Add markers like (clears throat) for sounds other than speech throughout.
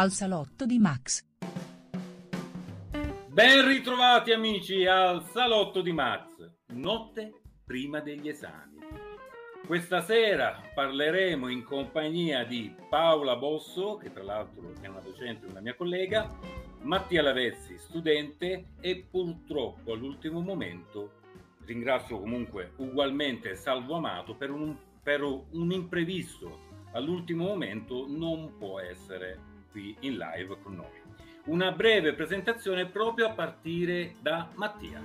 al salotto di Max. Ben ritrovati amici al salotto di Max, notte prima degli esami. Questa sera parleremo in compagnia di Paola Bosso, che tra l'altro è una docente, una mia collega, Mattia Lavezzi, studente e purtroppo all'ultimo momento ringrazio comunque ugualmente Salvo Amato per un, per un imprevisto all'ultimo momento non può essere qui in live con noi. Una breve presentazione proprio a partire da Mattia.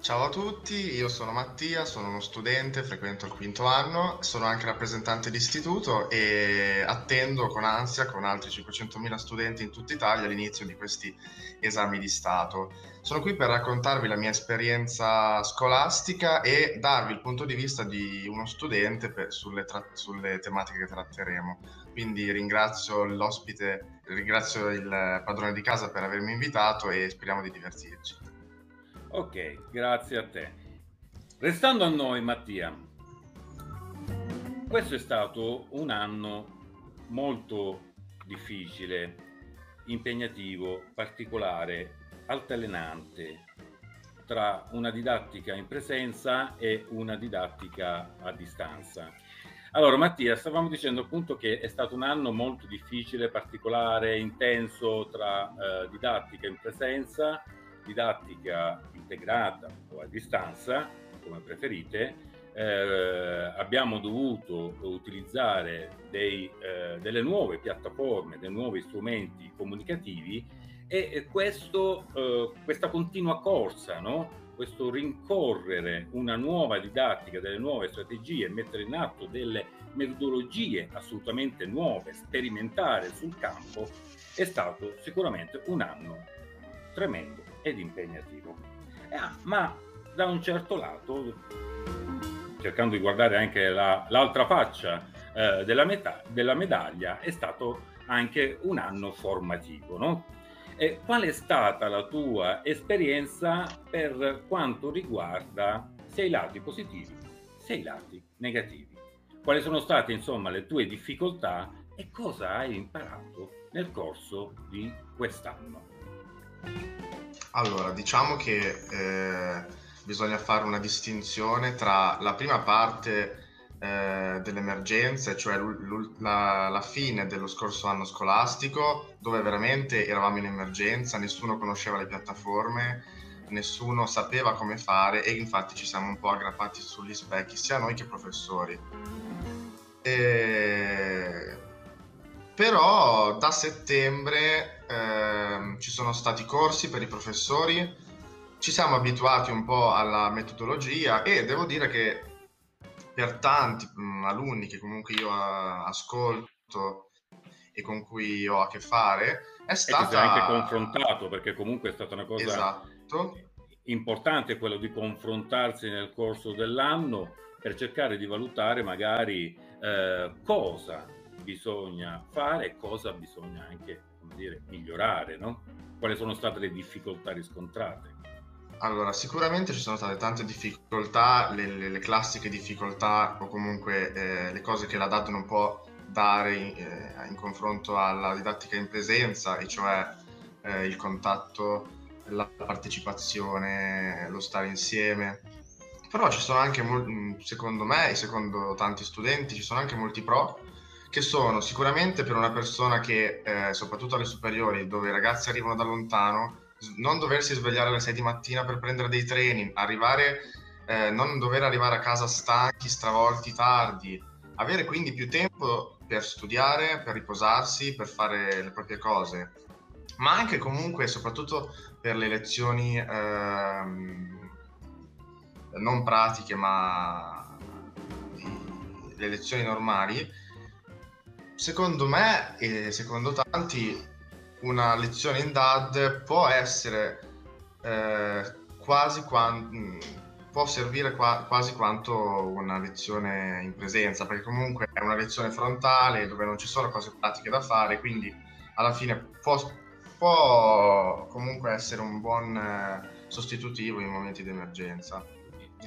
Ciao a tutti, io sono Mattia, sono uno studente, frequento il quinto anno, sono anche rappresentante d'istituto e attendo con ansia, con altri 500.000 studenti in tutta Italia, l'inizio di questi esami di Stato. Sono qui per raccontarvi la mia esperienza scolastica e darvi il punto di vista di uno studente per, sulle, tra- sulle tematiche che tratteremo. Quindi ringrazio l'ospite, ringrazio il padrone di casa per avermi invitato e speriamo di divertirci. Ok, grazie a te. Restando a noi, Mattia, questo è stato un anno molto difficile, impegnativo, particolare, altalenante tra una didattica in presenza e una didattica a distanza. Allora, Mattia, stavamo dicendo appunto che è stato un anno molto difficile, particolare, intenso tra eh, didattica in presenza didattica integrata o a distanza, come preferite, eh, abbiamo dovuto utilizzare dei, eh, delle nuove piattaforme, dei nuovi strumenti comunicativi e questo, eh, questa continua corsa, no? Questo rincorrere una nuova didattica, delle nuove strategie, mettere in atto delle metodologie assolutamente nuove, sperimentare sul campo, è stato sicuramente un anno tremendo ed impegnativo. Eh, ma da un certo lato, cercando di guardare anche la, l'altra faccia eh, della, metà, della medaglia, è stato anche un anno formativo. No? E qual è stata la tua esperienza per quanto riguarda sia i lati positivi sia i lati negativi? Quali sono state insomma le tue difficoltà e cosa hai imparato nel corso di quest'anno? Allora, diciamo che eh, bisogna fare una distinzione tra la prima parte eh, dell'emergenza, cioè la, la, fine dello scorso anno scolastico, dove veramente eravamo in emergenza, nessuno conosceva le piattaforme, nessuno sapeva come fare e infatti ci siamo un po' aggrappati sugli specchi, sia noi che professori. E... Però da settembre ehm, ci sono stati corsi per i professori, ci siamo abituati un po' alla metodologia e devo dire che per tanti mh, mm, alunni che comunque io a, ascolto e con cui ho a che fare è stata... E sei anche confrontato perché comunque è stata una cosa esatto. importante quello di confrontarsi nel corso dell'anno per cercare di valutare magari eh, cosa bisogna fare e cosa bisogna anche come dire, migliorare, no? Quali sono state le difficoltà riscontrate? Allora, sicuramente ci sono state tante difficoltà, le, le, le classiche difficoltà o comunque eh, le cose che la DAD non può dare in, eh, in, confronto alla didattica in presenza, e cioè eh, il contatto, la partecipazione, lo stare insieme. Però ci sono anche, secondo me e secondo tanti studenti, ci sono anche molti pro che sono sicuramente per una persona che, eh, soprattutto alle superiori, dove i ragazzi arrivano da lontano, non doversi svegliare alle 6 di mattina per prendere dei treni, arrivare, eh, non dover arrivare a casa stanchi, stravolti, tardi, avere quindi più tempo per studiare, per riposarsi, per fare le proprie cose, ma anche comunque, soprattutto per le lezioni ehm, non pratiche, ma le lezioni normali, secondo me e secondo tanti una lezione in DAD può essere eh, quasi quanto può servire qua, quasi quanto una lezione in presenza perché comunque è una lezione frontale dove non ci sono cose pratiche da fare quindi alla fine può, può comunque essere un buon eh, sostitutivo in momenti di emergenza.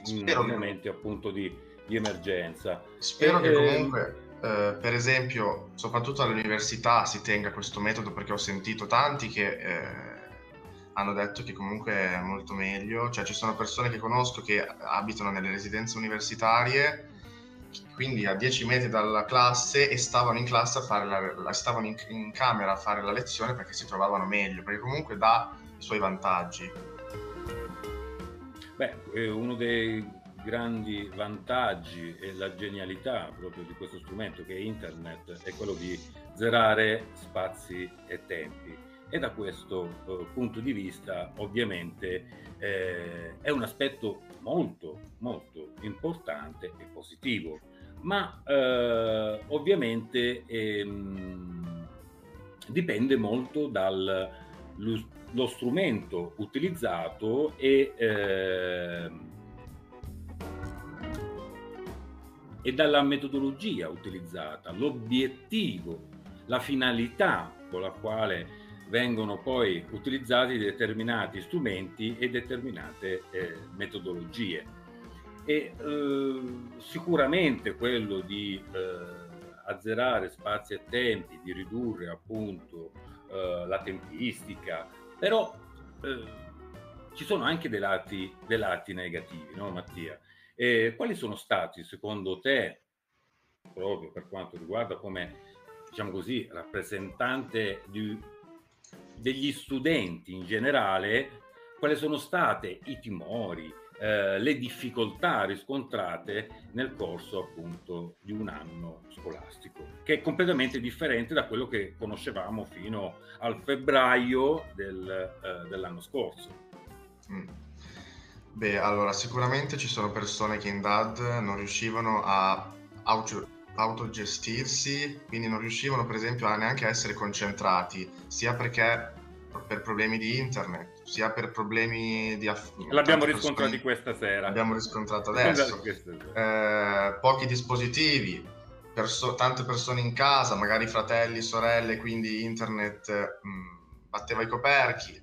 In momenti appunto di, di emergenza. Spero e, che ehm, comunque eh, per esempio, soprattutto all'università si tenga questo metodo perché ho sentito tanti che eh, hanno detto che comunque è molto meglio, cioè ci sono persone che conosco che abitano nelle residenze universitarie, quindi a 10 metri dalla classe e stavano in classe a fare la, stavano in, in camera a fare la lezione perché si trovavano meglio, perché comunque dà i suoi vantaggi. Beh, uno dei grandi vantaggi e la genialità proprio di questo strumento che è internet è quello di zerare spazi e tempi. E da questo eh, punto di vista ovviamente eh, è un aspetto molto molto importante e positivo. Ma eh, ovviamente ehm, dipende molto dal lo strumento utilizzato e eh, e dalla metodologia utilizzata, l'obiettivo, la finalità con la quale vengono poi utilizzati determinati strumenti e determinate eh, metodologie. E eh, sicuramente quello di eh, azzerare spazi e tempi, di ridurre appunto eh, la tempistica, però eh, ci sono anche dei lati, dei lati negativi, no Mattia? E quali sono stati, secondo te, proprio per quanto riguarda come, diciamo così, rappresentante di, degli studenti in generale, quali sono state i timori, eh, le difficoltà riscontrate nel corso appunto di un anno scolastico, che è completamente differente da quello che conoscevamo fino al febbraio del, eh, dell'anno scorso. Mm. Beh, allora sicuramente ci sono persone che in DAD non riuscivano a auto, autogestirsi, quindi non riuscivano per esempio a neanche a essere concentrati, sia perché per problemi di internet, sia per problemi di aff- L'abbiamo riscontrato questa sera. L'abbiamo riscontrato (laughs) adesso. Eh, pochi dispositivi, perso- tante persone in casa, magari fratelli, sorelle, quindi internet mh, mm, batteva i coperchi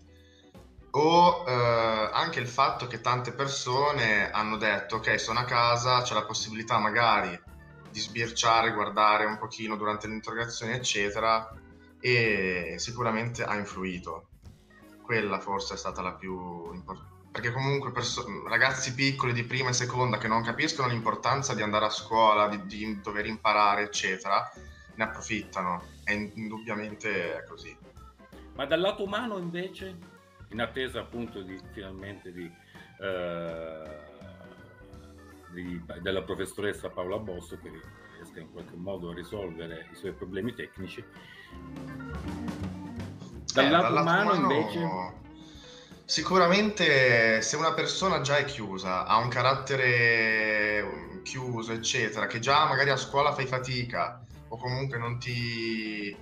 o eh, anche il fatto che tante persone hanno detto ok sono a casa c'è la possibilità magari di sbirciare guardare un pochino durante l'interrogazione eccetera e sicuramente ha influito. Quella forse è stata la più importante perché comunque perso- ragazzi piccoli di prima e seconda che non capiscono l'importanza di andare a scuola di, di dover imparare eccetera ne approfittano. È indubbiamente così. Ma dal lato umano invece in attesa appunto di finalmente di, eh, di, della professoressa Paola Bosso che riesca in qualche modo a risolvere i suoi problemi tecnici. Dal, eh, lato, umano, umano invece... Sicuramente se una persona già è chiusa, ha un carattere chiuso, eccetera, che già magari a scuola fai fatica o comunque non ti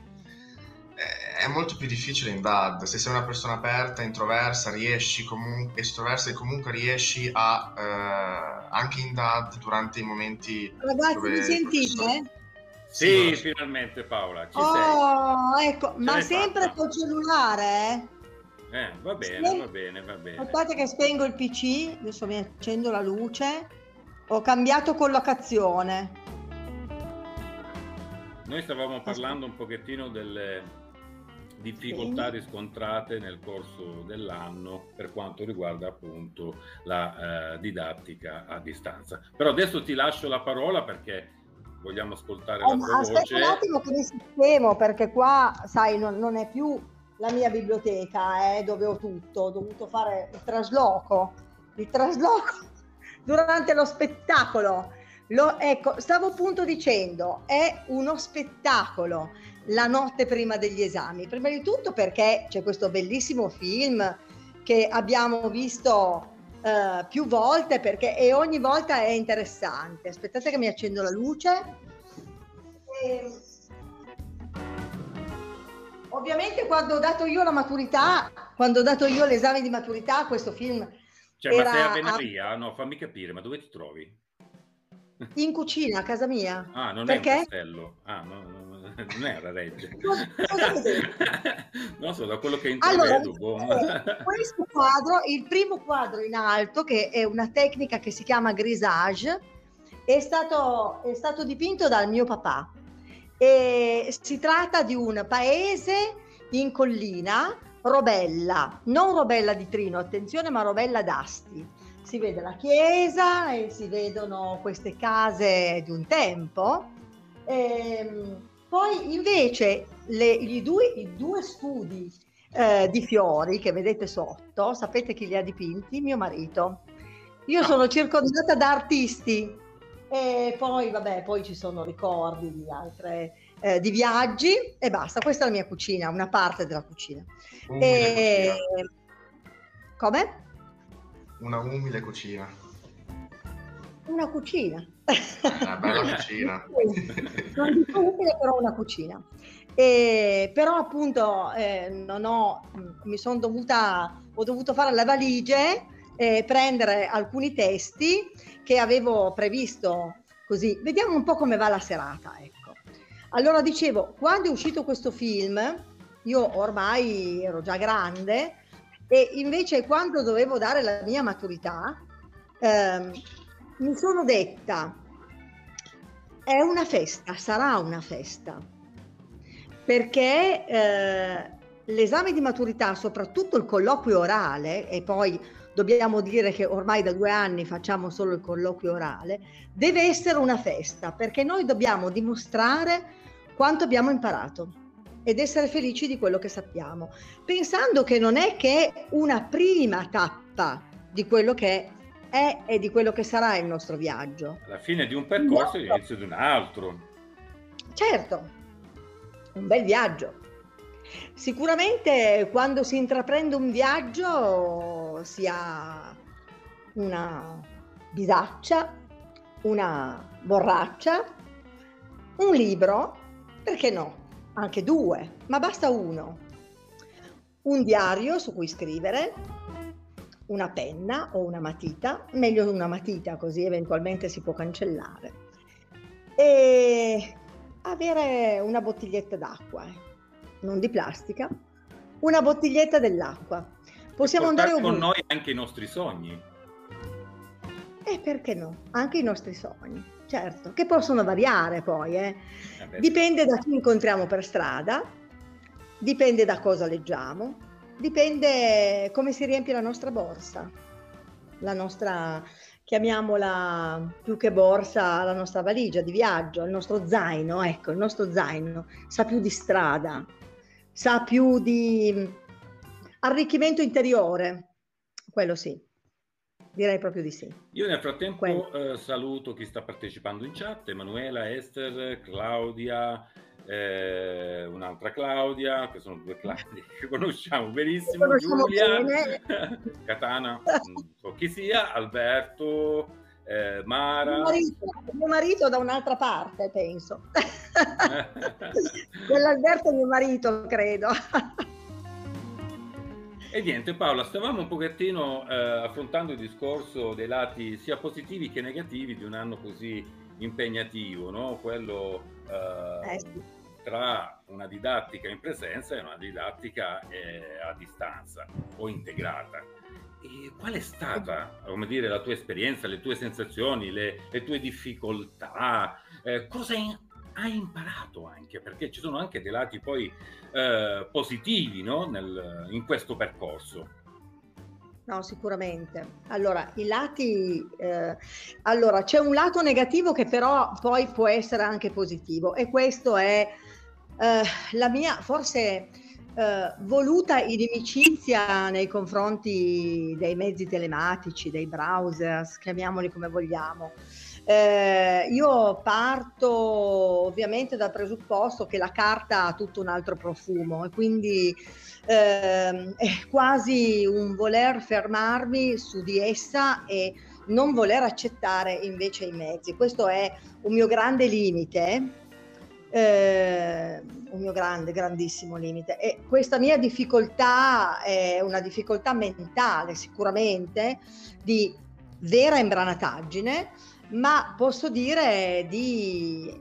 è molto più difficile in DAD. Se sei una persona aperta, introversa, riesci comunque, estroversa e comunque riesci a eh, anche in DAD durante i momenti. Ragazzi, mi sentite? Sì, sì finalmente Paola. Ci oh, sei. ecco, Ce ma sempre fatta. col cellulare? Eh? eh, va bene, sì. va bene, va bene. Aspettate che spengo il PC, adesso mi accendo la luce. Ho cambiato collocazione. Noi stavamo parlando un pochettino delle difficoltà riscontrate nel corso dell'anno per quanto riguarda appunto la eh, didattica a distanza. Però adesso ti lascio la parola perché vogliamo ascoltare oh, la tua aspetta voce. un attimo che mi sistemo perché qua, sai, non, non è più la mia biblioteca eh, dove ho tutto, ho dovuto fare il trasloco, il trasloco (laughs) durante lo spettacolo. Lo, ecco, stavo appunto dicendo, è uno spettacolo la notte prima degli esami. Prima di tutto perché c'è questo bellissimo film che abbiamo visto uh, più volte perché, e ogni volta è interessante. Aspettate che mi accendo la luce. E... Ovviamente quando ho dato io la maturità, quando ho dato io l'esame di maturità, questo film... Cioè, era... ma sei a Venaria? No, fammi capire, ma dove ti trovi? In cucina, a casa mia. Ah, non Perché? è un castello. Ah, no, no (laughs) non era Reggio. (laughs) (laughs) non so, da quello che intravedo. Allora, boh. questo quadro, il primo quadro in alto, che è una tecnica che si chiama grisage, è stato, è stato dipinto dal mio papà. E si tratta di un paese in collina, Robella, non Robella di Trino, attenzione, ma Robella d'Asti. Si vede la chiesa e si vedono queste case di un tempo. E, ehm, poi invece le, i, due, i due studi eh, di fiori che vedete sotto, sapete chi li ha dipinti? Mio marito. Io no. sono circondata da artisti e poi, vabbè, poi ci sono ricordi di altre, eh, di viaggi e basta. Questa è la mia cucina, una parte della cucina. E... Cucina. Come? Una umile cucina. Una cucina. Una bella cucina. non dico umile, però una cucina. E, però appunto eh, non ho, mi sono dovuta, ho dovuto fare la valigia e prendere alcuni testi che avevo previsto così. Vediamo un po' come va la serata, ecco. Allora dicevo, quando è uscito questo film, io ormai ero già grande e invece quando dovevo dare la mia maturità, eh, mi sono detta, è una festa, sarà una festa. Perché eh, l'esame di maturità, soprattutto il colloquio orale, e poi dobbiamo dire che ormai da due anni facciamo solo il colloquio orale, deve essere una festa, perché noi dobbiamo dimostrare quanto abbiamo imparato ed essere felici di quello che sappiamo, pensando che non è che una prima tappa di quello che è e di quello che sarà il nostro viaggio. Alla fine di un percorso e l'inizio di un altro. Certo, un bel viaggio. Sicuramente quando si intraprende un viaggio si ha una bisaccia, una borraccia, un libro, perché no? Anche due, ma basta uno. Un diario su cui scrivere, una penna o una matita, meglio una matita così eventualmente si può cancellare. E avere una bottiglietta d'acqua, eh. non di plastica, una bottiglietta dell'acqua. Possiamo andare con noi anche i nostri sogni. E perché no? Anche i nostri sogni, certo, che possono variare poi. Eh. Eh dipende da chi incontriamo per strada, dipende da cosa leggiamo, dipende come si riempie la nostra borsa, la nostra chiamiamola più che borsa, la nostra valigia di viaggio, il nostro zaino, ecco, il nostro zaino sa più di strada, sa più di arricchimento interiore, quello sì. Direi proprio di sì. Io nel frattempo eh, saluto chi sta partecipando in chat, Emanuela, Esther, Claudia, eh, un'altra Claudia, che sono due Claudie che (laughs) conosciamo benissimo, conosciamo Giulia, (laughs) Catana, non so chi sia, Alberto, eh, Mara. Mio marito, mio marito, da un'altra parte, penso. (laughs) Quell'Alberto è mio marito, credo. E niente Paola, stavamo un pochettino eh, affrontando il discorso dei lati sia positivi che negativi di un anno così impegnativo, no? quello eh, eh sì tra una didattica in presenza e una didattica eh, a distanza o integrata. E qual è stata, dire, la tua esperienza, le tue sensazioni, le, le tue difficoltà? Eh, cosa in, hai imparato anche? Perché ci sono anche dei lati poi eh, positivi no? Nel, in questo percorso. No, sicuramente. Allora, i lati, eh, allora c'è un lato negativo che però poi può essere anche positivo e questo è eh, la mia forse eh, voluta inimicizia nei confronti dei mezzi telematici, dei browser, chiamiamoli come vogliamo. Eh, io parto ovviamente dal presupposto che la carta ha tutto un altro profumo e quindi eh, è quasi un voler fermarmi su di essa e non voler accettare invece i mezzi. Questo è un mio grande limite eh, un mio grande, grandissimo limite. E questa mia difficoltà è una difficoltà mentale sicuramente, di vera imbranataggine, ma posso dire di,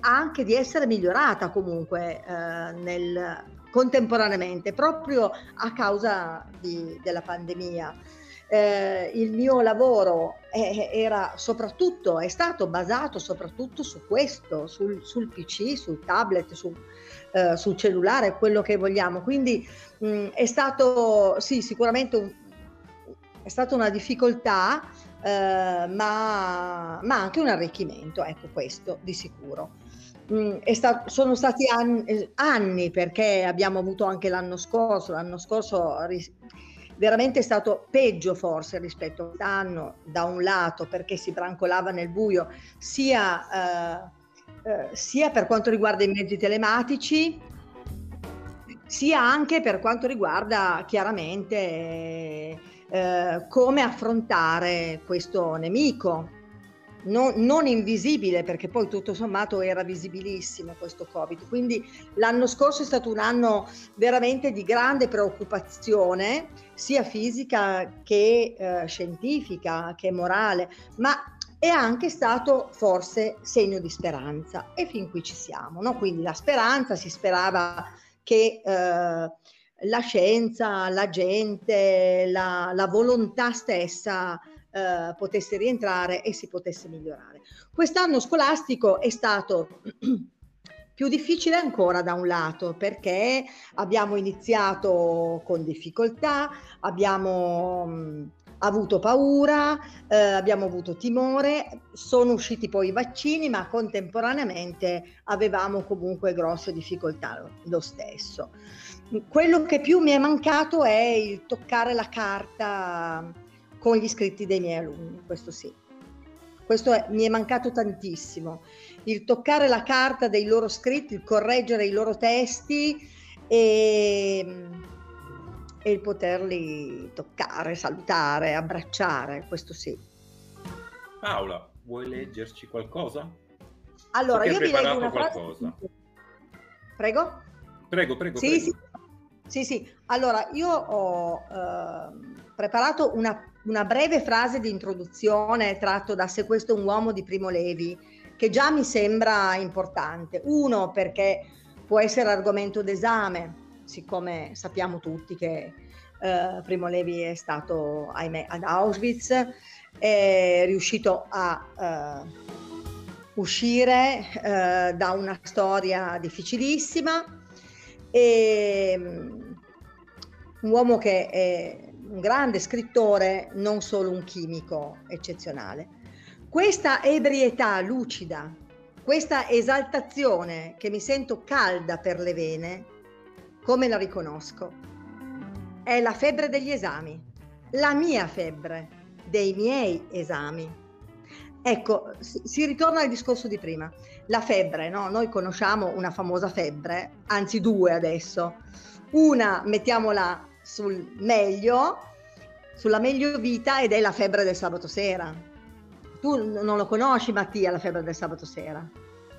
anche di essere migliorata comunque eh, nel, contemporaneamente, proprio a causa di, della pandemia. Eh, il mio lavoro è, era soprattutto, è stato basato soprattutto su questo, sul, sul PC, sul tablet, sul, eh, sul, cellulare, quello che vogliamo. Quindi mh, è stato, sì, sicuramente un, è stata una difficoltà, eh, ma, ma, anche un arricchimento, ecco questo di sicuro. Mm, sta- sono stati anni, eh, anni, perché abbiamo avuto anche l'anno scorso, l'anno scorso veramente è stato peggio forse rispetto a quest'anno, da un lato perché si brancolava nel buio, sia, eh, eh, sia per quanto riguarda i mezzi telematici, sia anche per quanto riguarda chiaramente eh, come affrontare questo nemico non, non, invisibile, perché poi tutto sommato era visibilissimo questo Covid. Quindi l'anno scorso è stato un anno veramente di grande preoccupazione, sia fisica che eh, scientifica, che morale, ma è anche stato forse segno di speranza e fin qui ci siamo. No? Quindi la speranza, si sperava che... Eh, la scienza, la gente, la, la volontà stessa eh, potesse rientrare e si potesse migliorare. Quest'anno scolastico è stato (clears throat) più difficile ancora da un lato perché abbiamo iniziato con difficoltà, abbiamo mh, avuto paura, eh, abbiamo avuto timore, sono usciti poi i vaccini, ma contemporaneamente avevamo comunque grosse difficoltà lo stesso. Quello che più mi è mancato è il toccare la carta con gli scritti dei miei alunni, questo sì. Questo è, mi è mancato tantissimo, il toccare la carta dei loro scritti, il correggere i loro testi e, e il poterli toccare, salutare, abbracciare, questo sì. Paola, vuoi leggerci qualcosa? Allora, io vi leggo una qualcosa. frase. Prego? Prego, prego. Sì, prego. sì. Sì, sì. Allora, io ho eh, preparato una, una, breve frase di introduzione tratto da Se questo è un uomo di Primo Levi, che già mi sembra importante. Uno, perché può essere argomento d'esame, siccome sappiamo tutti che eh, Primo Levi è stato, ahimè, ad Auschwitz, è riuscito a eh, uscire eh, da una storia difficilissima e, um, un uomo che è un grande scrittore, non solo un chimico eccezionale. Questa ebrietà lucida, questa esaltazione che mi sento calda per le vene, come la riconosco? È la febbre degli esami, la mia febbre dei miei esami. Ecco, si ritorna al discorso di prima. La febbre, no? Noi conosciamo una famosa febbre, anzi due adesso. Una, mettiamola sul meglio, sulla meglio vita ed è la febbre del sabato sera. Tu non lo conosci Mattia, la febbre del sabato sera?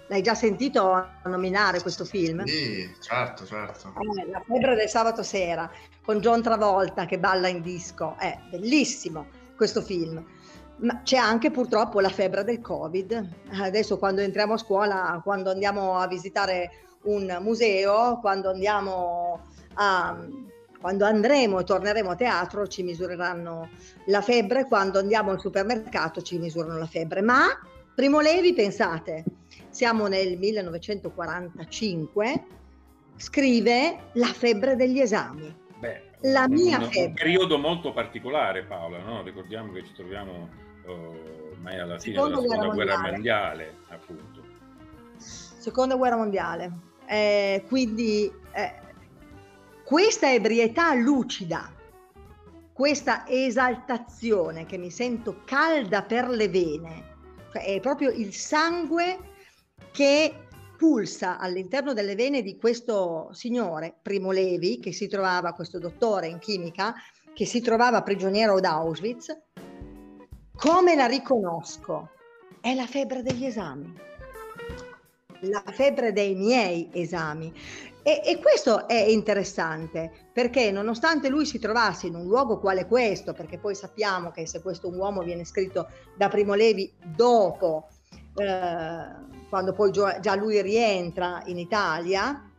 L'hai già sentito nominare questo film? Sì, certo, certo. Eh, la febbre del sabato sera con John Travolta che balla in disco. È bellissimo questo film. Ma c'è anche purtroppo la febbre del Covid. Adesso quando entriamo a scuola, quando andiamo a visitare un museo, quando andiamo a quando andremo e torneremo a teatro ci misureranno la febbre, quando andiamo al supermercato ci misurano la febbre. Ma Primo Levi, pensate, siamo nel 1945, scrive la febbre degli esami. Beh, la mia un, febbre. Un periodo molto particolare, Paola, no? ricordiamo che ci troviamo uh, ormai alla fine Seconda della seconda guerra mondiale, mondiale appunto. Seconda guerra mondiale. Eh, quindi eh, questa ebrietà lucida, questa esaltazione che mi sento calda per le vene, cioè è proprio il sangue che pulsa all'interno delle vene di questo signore, Primo Levi, che si trovava, questo dottore in chimica, che si trovava prigioniero ad Auschwitz, come la riconosco? È la febbre degli esami, la febbre dei miei esami. E, e, questo è interessante perché nonostante lui si trovasse in un luogo quale questo, perché poi sappiamo che se questo uomo viene scritto da Primo Levi dopo, eh, quando poi già lui rientra in Italia,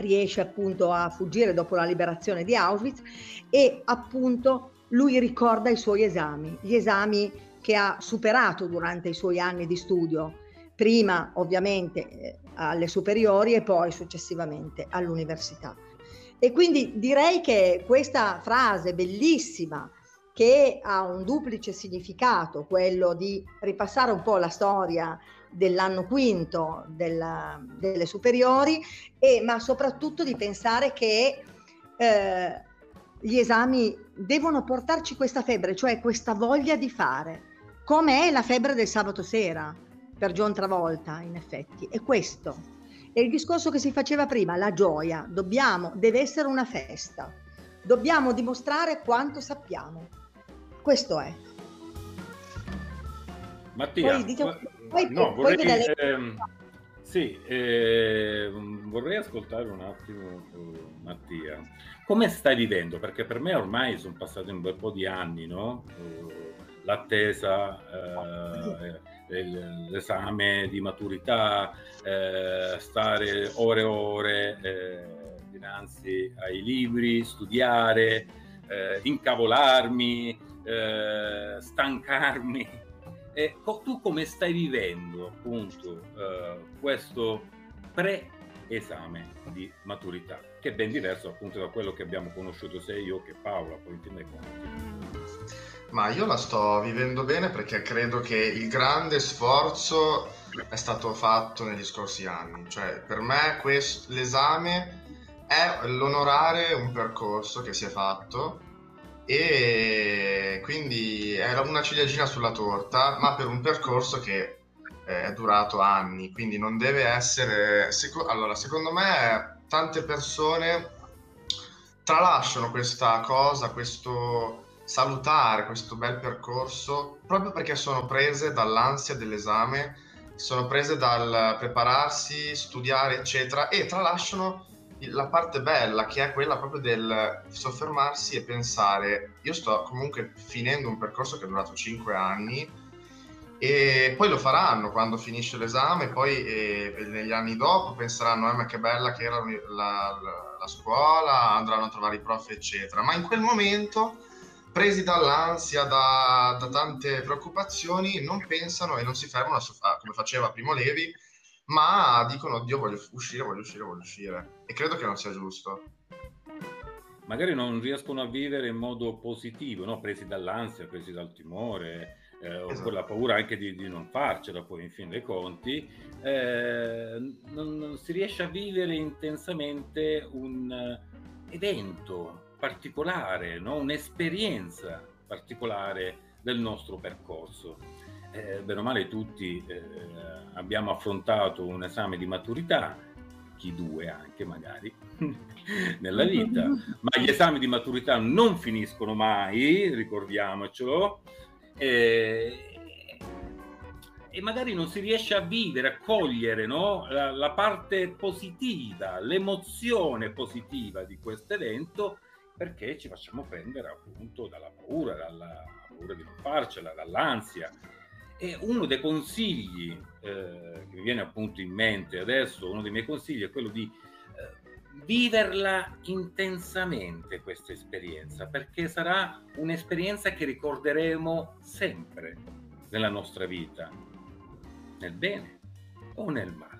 riesce appunto a fuggire dopo la liberazione di Auschwitz e appunto lui ricorda i suoi esami, gli esami che ha superato durante i suoi anni di studio, prima ovviamente eh, alle superiori e poi successivamente all'università. E quindi direi che questa frase bellissima che ha un duplice significato, quello di ripassare un po' la storia dell'anno quinto della, delle superiori, e, ma soprattutto di pensare che eh, gli esami devono portarci questa febbre, cioè questa voglia di fare, come è la febbre del sabato sera per John Travolta, in effetti, è questo. E il discorso che si faceva prima, la gioia, dobbiamo, deve essere una festa, dobbiamo dimostrare quanto sappiamo. Questo è. Mattia, poi, diciamo, poi, no, poi vorrei, vedere... ehm, sì, eh, vorrei ascoltare un attimo uh, Mattia. Come stai vivendo? Perché per me ormai sono passati un bel po' di anni, no? Uh, l'attesa, eh, l'esame di maturità, eh, stare ore e ore eh, dinanzi ai libri, studiare, eh, incavolarmi, eh, stancarmi. E tu come stai vivendo appunto eh, questo pre-esame di maturità, che è ben diverso appunto da quello che abbiamo conosciuto sia io che Paola, poi in fin dei conti. Ma io la sto vivendo bene perché credo che il grande sforzo è stato fatto negli scorsi anni. Cioè, per me questo, l'esame è l'onorare un percorso che si è fatto e quindi era una ciliegina sulla torta, ma per un percorso che eh, è durato anni, quindi non deve essere... Allora, secondo me tante persone tralasciano questa cosa, questo salutare questo bel percorso proprio perché sono prese dall'ansia dell'esame, sono prese dal prepararsi, studiare, eccetera, e tralasciano la parte bella che è quella proprio del soffermarsi e pensare io sto comunque finendo un percorso che è durato 5 anni e poi lo faranno quando finisce l'esame poi eh, negli anni dopo penseranno eh, ma che bella che era la, la, la scuola andranno a trovare i prof eccetera ma in quel momento presi dall'ansia, da, da, tante preoccupazioni, non pensano e non si fermano a, come faceva Primo Levi, ma dicono Dio voglio uscire, voglio uscire, voglio uscire. E credo che non sia giusto. Magari non riescono a vivere in modo positivo, no? presi dall'ansia, presi dal timore, eh, o esatto. con la paura anche di, di, non farcela poi in fin dei conti, eh, non, non, si riesce a vivere intensamente un evento, particolare, no? un'esperienza particolare del nostro percorso. Eh, bene o male tutti eh, abbiamo affrontato un esame di maturità, chi due anche magari, (laughs) nella vita, ma gli esami di maturità non finiscono mai, ricordiamocelo, eh, e magari non si riesce a vivere, a cogliere no? la, la parte positiva, l'emozione positiva di questo evento perché ci facciamo prendere appunto dalla paura, dalla paura di non farcela, dall'ansia. E uno dei consigli eh, che mi viene appunto in mente adesso, uno dei miei consigli è quello di viverla intensamente questa esperienza, perché sarà un'esperienza che ricorderemo sempre nella nostra vita, nel bene o nel male.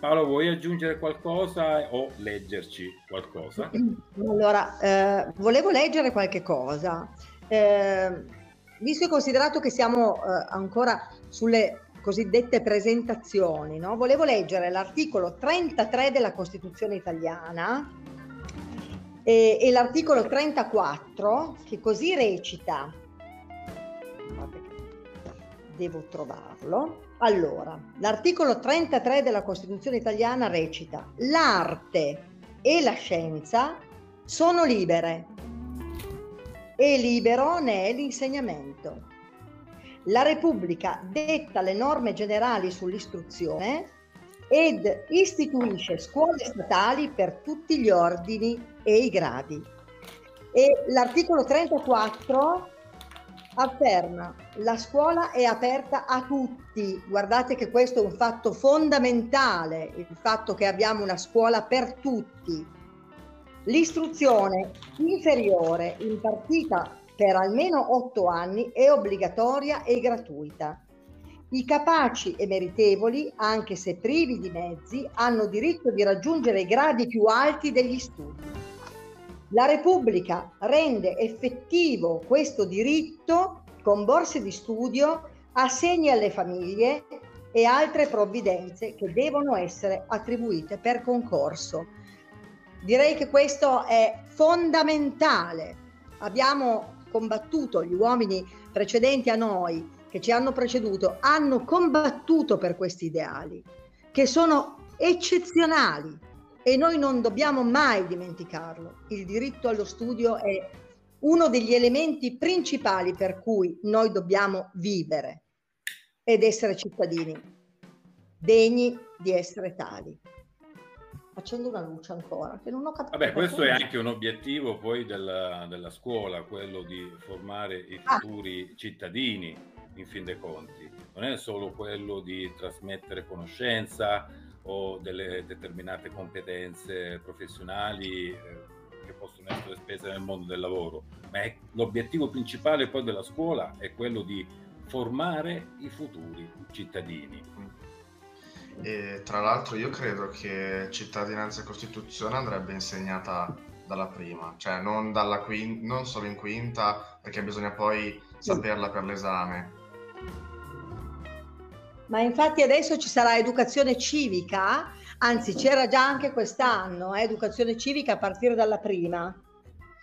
Paolo, vuoi aggiungere qualcosa o leggerci qualcosa? (clears throat) Allora, eh, volevo leggere qualche cosa. Eh, visto e considerato che siamo eh, ancora sulle cosiddette presentazioni, no? volevo leggere l'articolo 33 della Costituzione italiana e, e l'articolo 34 che così recita, devo trovarlo, allora, l'articolo 33 della Costituzione italiana recita l'arte e la scienza sono libere e libero ne è l'insegnamento. La Repubblica detta le norme generali sull'istruzione ed istituisce scuole statali per tutti gli ordini e i gradi. E l'articolo 34 afferma la scuola è aperta a tutti. Guardate che questo è un fatto fondamentale, il fatto che abbiamo una scuola per tutti. L'istruzione inferiore impartita per almeno otto anni è obbligatoria e gratuita. I capaci e meritevoli, anche se privi di mezzi, hanno diritto di raggiungere i gradi più alti degli studi. La Repubblica rende effettivo questo diritto con borse di studio, assegni alle famiglie e altre provvidenze che devono essere attribuite per concorso. Direi che questo è fondamentale. Abbiamo combattuto, gli uomini precedenti a noi, che ci hanno preceduto, hanno combattuto per questi ideali, che sono eccezionali e noi non dobbiamo mai dimenticarlo. Il diritto allo studio è uno degli elementi principali per cui noi dobbiamo vivere ed essere cittadini degni di essere tali. Accendo una luce ancora, che non ho capito. Vabbè, questo è anche un obiettivo poi della, della scuola, quello di formare i ah. futuri ah. cittadini, in fin dei conti. Non è solo quello di trasmettere conoscenza o delle determinate competenze professionali eh, che possono essere spese nel mondo del lavoro, ma è, l'obiettivo principale poi della scuola è quello di formare i futuri cittadini. E tra l'altro io credo che cittadinanza e Costituzione andrebbe insegnata dalla prima, cioè non, dalla quin- non solo in quinta, perché bisogna poi saperla per l'esame. Ma infatti adesso ci sarà educazione civica, anzi c'era già anche quest'anno, eh, educazione civica a partire dalla prima,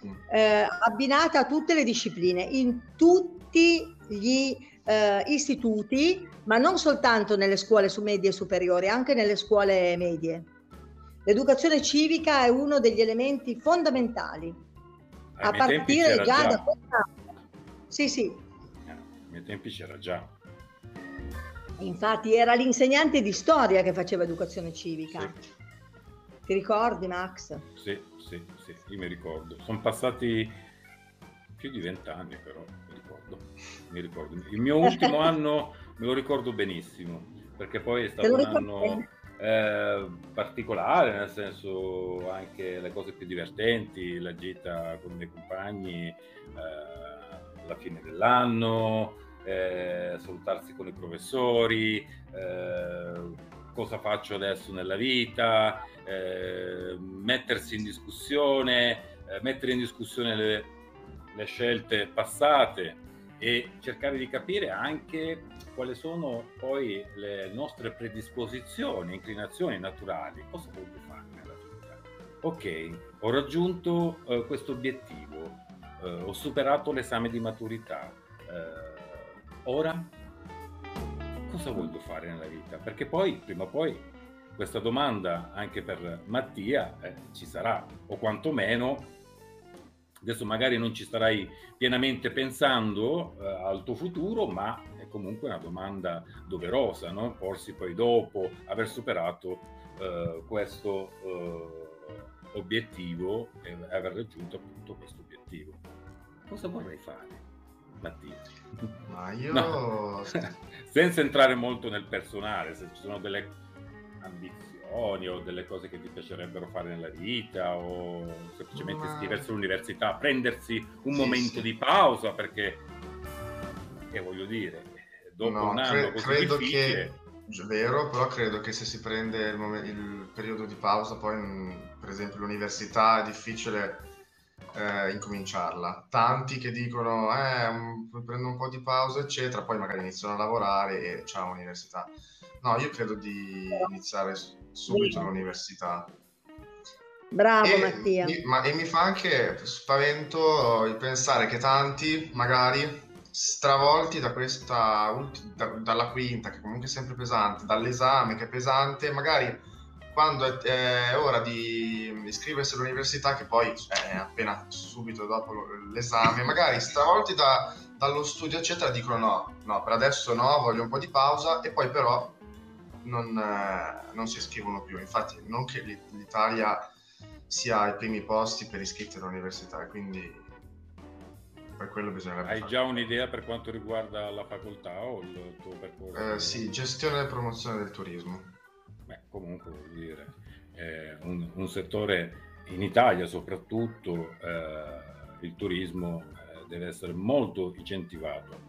mm. eh, abbinata a tutte le discipline, in tutti gli eh, istituti, ma non soltanto nelle scuole su medie e superiori, anche nelle scuole medie. L'educazione civica è uno degli elementi fondamentali, a partire già, già, da quest'anno. Sì, sì. Eh, ai miei tempi c'era già. Infatti era l'insegnante di storia che faceva educazione civica. Sì. Ti ricordi Max? Sì, sì, sì, io mi ricordo. Sono passati più di vent'anni però, ricordo. mi ricordo. Il mio ultimo (laughs) anno me lo ricordo benissimo, perché poi è stato un anno eh, particolare, nel senso anche le cose più divertenti, la gita con i miei compagni, eh, alla fine dell'anno, eh, salutarsi con i professori, eh, cosa faccio adesso nella vita, eh, mettersi in discussione, eh, mettere in discussione le, le scelte passate e cercare di capire anche quali sono poi le nostre predisposizioni, inclinazioni naturali, cosa voglio fare nella vita. Ok, ho raggiunto eh, questo obiettivo, eh, ho superato l'esame di maturità, eh, ora cosa voglio fare nella vita? Perché poi, prima o poi, questa domanda anche per Mattia eh, ci sarà, o quantomeno adesso magari non ci starai pienamente pensando eh, al tuo futuro, ma è comunque una domanda doverosa, no? porsi poi dopo aver superato eh, questo eh, obiettivo e aver raggiunto appunto questo obiettivo. Cosa vorrei fare? Mattia. Ma io... No. (laughs) Senza entrare molto nel personale, se ci sono delle ambizioni o delle cose che ti piacerebbero fare nella vita o semplicemente Ma... iscriversi all'università, prendersi un sì, momento sì. di pausa perché, che voglio dire, dopo no, un anno cre- così credo difficile... Che... Vero, però credo che se si prende il, mom- il periodo di pausa, poi per esempio l'università è difficile eh, incominciarla. Tanti che dicono eh, un, prendo un po' di pausa, eccetera, poi magari iniziano a lavorare e ciao università. No, io credo di iniziare subito l'università. Bravo e, Mattia. Mi, ma, e mi fa anche spavento il pensare che tanti magari stravolti da questa da, dalla quinta che comunque è sempre pesante dall'esame che è pesante magari quando è, è ora di iscriversi all'università che poi è appena subito dopo l'esame magari stravolti da, dallo studio eccetera dicono no no per adesso no voglio un po' di pausa e poi però non, eh, non si iscrivono più. Infatti, non che l'Italia sia ai primi posti per iscritti all'università, quindi per quello bisognerebbe. Hai già un'idea per quanto riguarda la facoltà o il tuo percorso? Eh, sì, gestione e promozione del turismo. Beh, comunque vuol dire, è un, un settore in Italia soprattutto eh, il turismo eh, deve essere molto incentivato.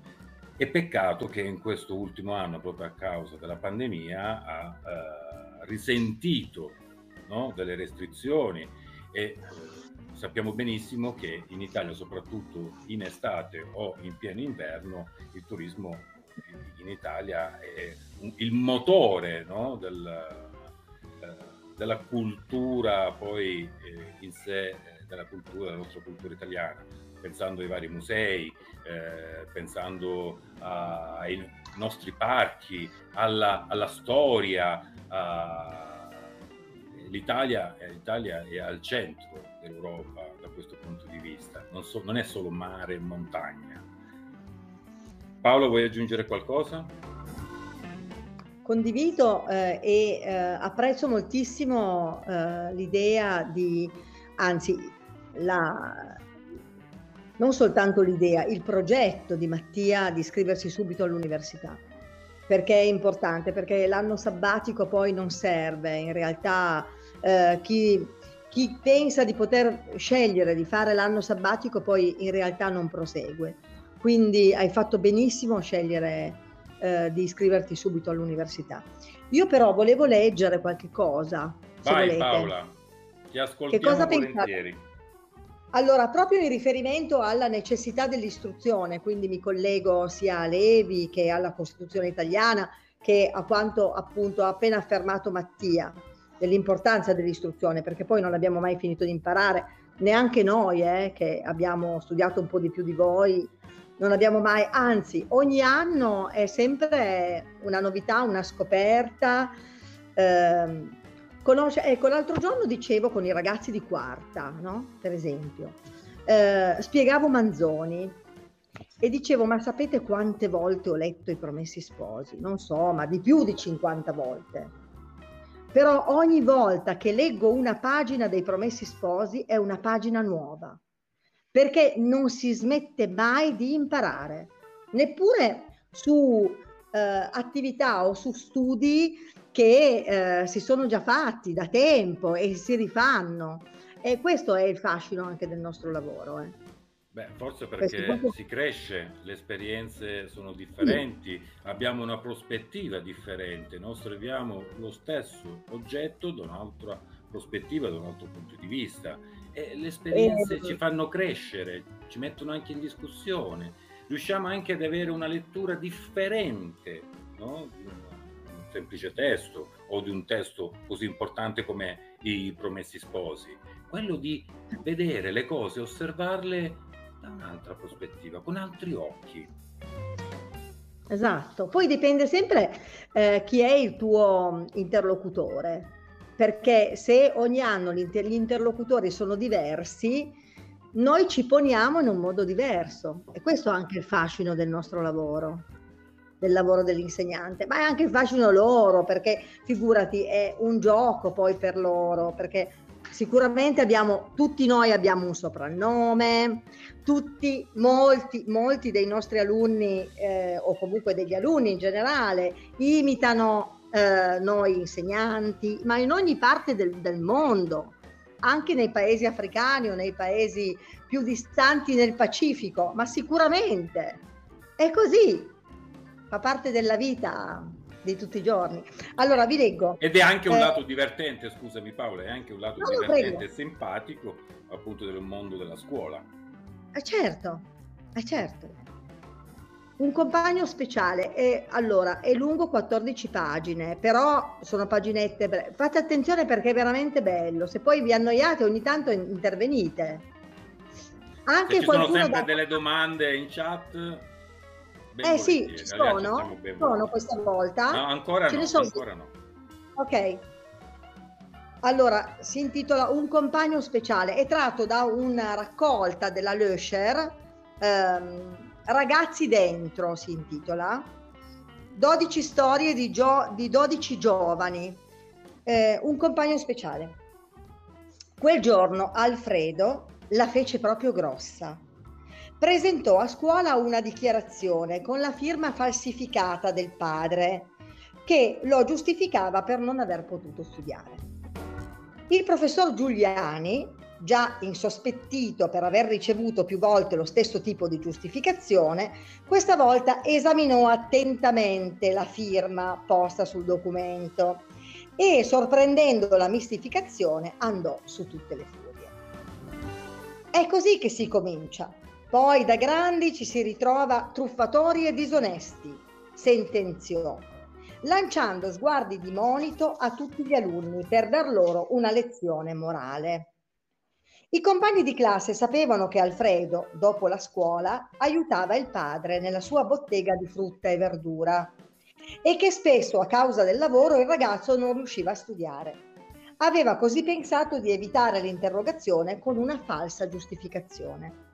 E peccato che in questo ultimo anno, proprio a causa della pandemia, ha eh, risentito no, delle restrizioni e eh, sappiamo benissimo che in Italia, soprattutto in estate o in pieno inverno, il turismo in Italia è il motore no, del, della cultura poi eh, in sé, eh, della cultura, della nostra cultura italiana, pensando ai vari musei, eh, pensando a, ai nostri parchi, alla, alla storia. A... L'Italia, L'Italia, è al centro dell'Europa da questo punto di vista, non, so, non è solo mare e montagna. Paolo, vuoi aggiungere qualcosa? condivido eh, e eh, apprezzo moltissimo eh, l'idea di, anzi, la, non soltanto l'idea, il progetto di Mattia di iscriversi subito all'università, perché è importante, perché l'anno sabbatico poi non serve, in realtà eh, chi, chi pensa di poter scegliere di fare l'anno sabbatico poi in realtà non prosegue. Quindi hai fatto benissimo a scegliere eh, di iscriverti subito all'università. Io però volevo leggere qualche cosa. Vai Paola, ti ascoltiamo che cosa volentieri. Pensate? Allora, proprio in riferimento alla necessità dell'istruzione, quindi mi collego sia a Levi che alla Costituzione italiana, che a quanto appunto ha appena affermato Mattia, dell'importanza dell'istruzione, perché poi non abbiamo mai finito di imparare, neanche noi eh, che abbiamo studiato un po' di più di voi, non abbiamo mai, anzi ogni anno è sempre una novità, una scoperta. Eh, conosce, ecco, l'altro giorno dicevo con i ragazzi di quarta, no? per esempio, eh, spiegavo Manzoni e dicevo, ma sapete quante volte ho letto i Promessi Sposi? Non so, ma di più di 50 volte. Però ogni volta che leggo una pagina dei Promessi Sposi è una pagina nuova perché non si smette mai di imparare, neppure su eh, attività o su studi che eh, si sono già fatti da tempo e si rifanno. E questo è il fascino anche del nostro lavoro. Eh. Beh, forse perché questo... si cresce, le esperienze sono differenti, sì. abbiamo una prospettiva differente, no? osserviamo lo stesso oggetto da un'altra prospettiva, da un altro punto di vista e le esperienze eh, ci fanno crescere, ci mettono anche in discussione, riusciamo anche ad avere una lettura differente no? Semplice testo o di un testo così importante come i Promessi Sposi, quello di vedere le cose, osservarle da un'altra prospettiva, con altri occhi. Esatto, poi dipende sempre eh, chi è il tuo interlocutore perché se ogni anno gli interlocutori sono diversi, noi ci poniamo in un modo diverso. E questo è anche il fascino del nostro lavoro, del lavoro dell'insegnante, ma è anche fascino loro, perché figurati, è un gioco poi per loro, perché sicuramente abbiamo, tutti noi abbiamo un soprannome, tutti, molti, molti dei nostri alunni eh, o comunque degli alunni in generale imitano eh, noi insegnanti, ma in ogni parte del, del mondo, anche nei paesi africani o nei paesi più distanti nel Pacifico, ma sicuramente è così, fa parte della vita di tutti i giorni. Allora vi leggo. Ed è anche un eh, lato divertente, scusami Paola, è anche un lato no, divertente e simpatico appunto del mondo della scuola. Eh certo, eh certo. Un compagno speciale, è, allora, è lungo 14 pagine, però sono paginette, bre- fate attenzione perché è veramente bello, se poi vi annoiate ogni tanto intervenite. Anche se ci sono sempre da... delle domande in chat. Eh sì, ci sono, sono questa volta. No, ancora Ce no, sono... ancora no. Ok. Allora, si intitola Un compagno speciale, è tratto da una raccolta della Löscher, ehm, Ragazzi dentro si intitola, 12 storie di, gio- di 12 giovani, eh, un compagno speciale. Quel giorno Alfredo la fece proprio grossa. Presentò a scuola una dichiarazione con la firma falsificata del padre che lo giustificava per non aver potuto studiare. Il professor Giuliani, già insospettito per aver ricevuto più volte lo stesso tipo di giustificazione, questa volta esaminò attentamente la firma posta sul documento e, sorprendendo la mistificazione, andò su tutte le furie. È così che si comincia. Poi da grandi ci si ritrova truffatori e disonesti, sentenziò lanciando sguardi di monito a tutti gli alunni per dar loro una lezione morale. I compagni di classe sapevano che Alfredo, dopo la scuola, aiutava il padre nella sua bottega di frutta e verdura e che spesso a causa del lavoro il ragazzo non riusciva a studiare. Aveva così pensato di evitare l'interrogazione con una falsa giustificazione.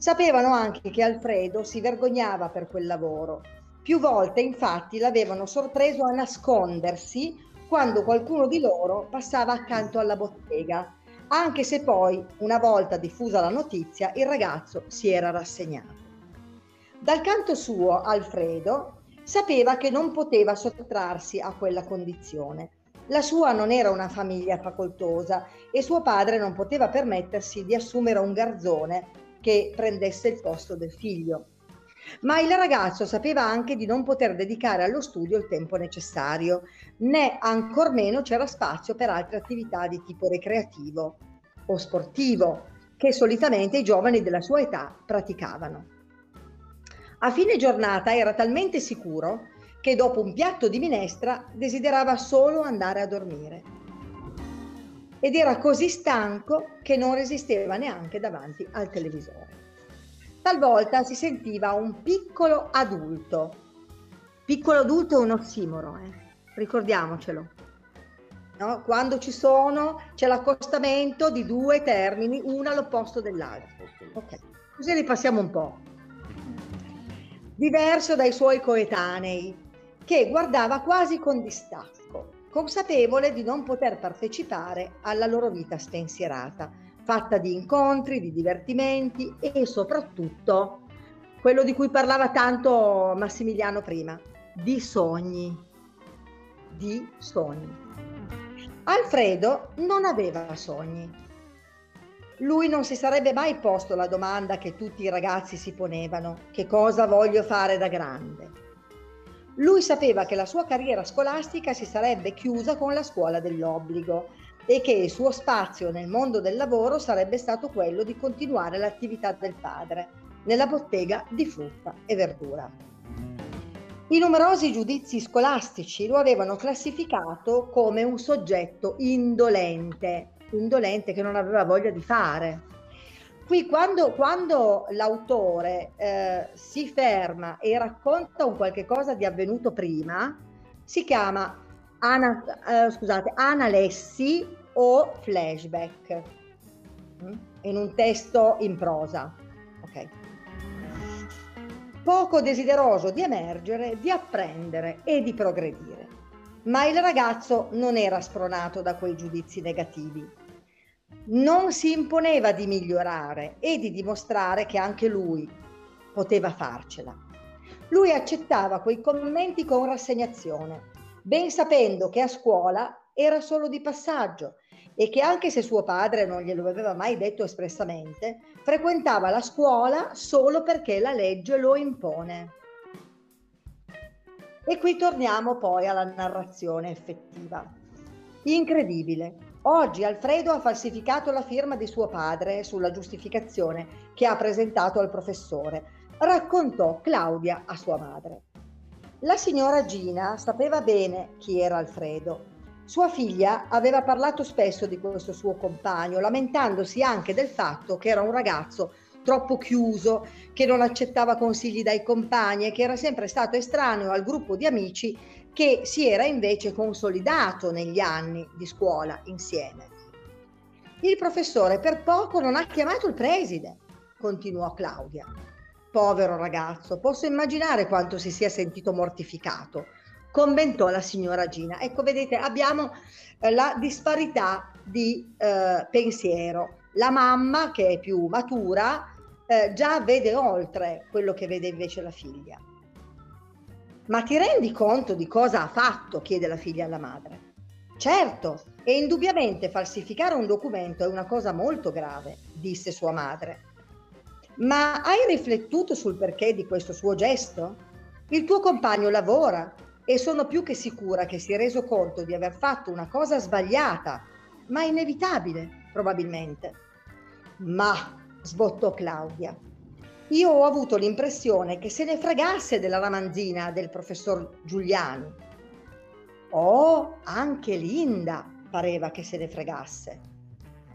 Sapevano anche che Alfredo si vergognava per quel lavoro più volte infatti l'avevano sorpreso a nascondersi quando qualcuno di loro passava accanto alla bottega, anche se poi, una volta diffusa la notizia, il ragazzo si era rassegnato. Dal canto suo, Alfredo sapeva che non poteva sottrarsi a quella condizione. La sua non era una famiglia facoltosa e suo padre non poteva permettersi di assumere un garzone che prendesse il posto del figlio. Ma il ragazzo sapeva anche di non poter dedicare allo studio il tempo necessario, né ancor meno c'era spazio per altre attività di tipo recreativo o sportivo, che solitamente i giovani della sua età praticavano. A fine giornata era talmente sicuro che dopo un piatto di minestra desiderava solo andare a dormire. Ed era così stanco che non resisteva neanche davanti al televisore. Talvolta si sentiva un piccolo adulto. Piccolo adulto è un ossimoro, eh? ricordiamocelo. No? Quando ci sono, c'è l'accostamento di due termini, uno all'opposto dell'altro. Okay. Così ripassiamo un po'. Diverso dai suoi coetanei, che guardava quasi con distacco, consapevole di non poter partecipare alla loro vita spensierata fatta di incontri, di divertimenti e soprattutto quello di cui parlava tanto Massimiliano prima, di sogni. Di sogni. Alfredo non aveva sogni. Lui non si sarebbe mai posto la domanda che tutti i ragazzi si ponevano, che cosa voglio fare da grande. Lui sapeva che la sua carriera scolastica si sarebbe chiusa con la scuola dell'obbligo e che il suo spazio nel mondo del lavoro sarebbe stato quello di continuare l'attività del padre nella bottega di frutta e verdura. I numerosi giudizi scolastici lo avevano classificato come un soggetto indolente, indolente che non aveva voglia di fare. Qui quando, quando l'autore eh, si ferma e racconta un qualche cosa di avvenuto prima, si chiama ana, eh, scusate, analessi o flashback mm? in un testo in prosa. Okay. Poco desideroso di emergere, di apprendere e di progredire. Ma il ragazzo non era spronato da quei giudizi negativi. Non si imponeva di migliorare e di dimostrare che anche lui poteva farcela. Lui accettava quei commenti con rassegnazione, ben sapendo che a scuola era solo di passaggio e che anche se suo padre non glielo aveva mai detto espressamente, frequentava la scuola solo perché la legge lo impone. E qui torniamo poi alla narrazione effettiva. Incredibile. Oggi Alfredo ha falsificato la firma di suo padre sulla giustificazione che ha presentato al professore. Raccontò Claudia a sua madre. La signora Gina sapeva bene chi era Alfredo. Sua figlia aveva parlato spesso di questo suo compagno, lamentandosi anche del fatto che era un ragazzo troppo chiuso, che non accettava consigli dai compagni e che era sempre stato estraneo al gruppo di amici che si era invece consolidato negli anni di scuola insieme. Il professore per poco non ha chiamato il preside, continuò Claudia. Povero ragazzo, posso immaginare quanto si sia sentito mortificato, commentò la signora Gina. Ecco, vedete, abbiamo eh, la disparità di eh, pensiero. La mamma, che è più matura, eh, già vede oltre quello che vede invece la figlia. Ma ti rendi conto di cosa ha fatto? chiede la figlia alla madre. Certo, E indubbiamente falsificare un documento è una cosa molto grave, disse sua madre. Ma hai riflettuto sul perché di questo suo gesto? Il tuo compagno lavora e sono più che sicura che si è reso conto di aver fatto una cosa sbagliata, ma inevitabile, probabilmente. Ma, sbottò Claudia, io ho avuto l'impressione che se ne fregasse della ramanzina del professor Giuliani. Oh, anche Linda pareva che se ne fregasse.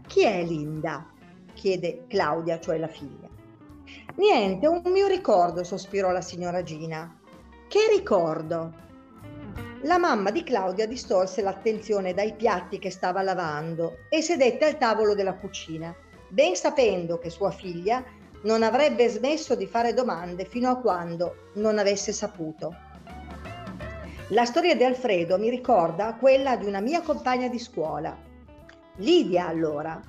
Chi è Linda? chiede Claudia, cioè la figlia. Niente, un mio ricordo, sospirò la signora Gina. Che ricordo? La mamma di Claudia distolse l'attenzione dai piatti che stava lavando e sedette al tavolo della cucina, ben sapendo che sua figlia non avrebbe smesso di fare domande fino a quando non avesse saputo. La storia di Alfredo mi ricorda quella di una mia compagna di scuola. Lidia allora.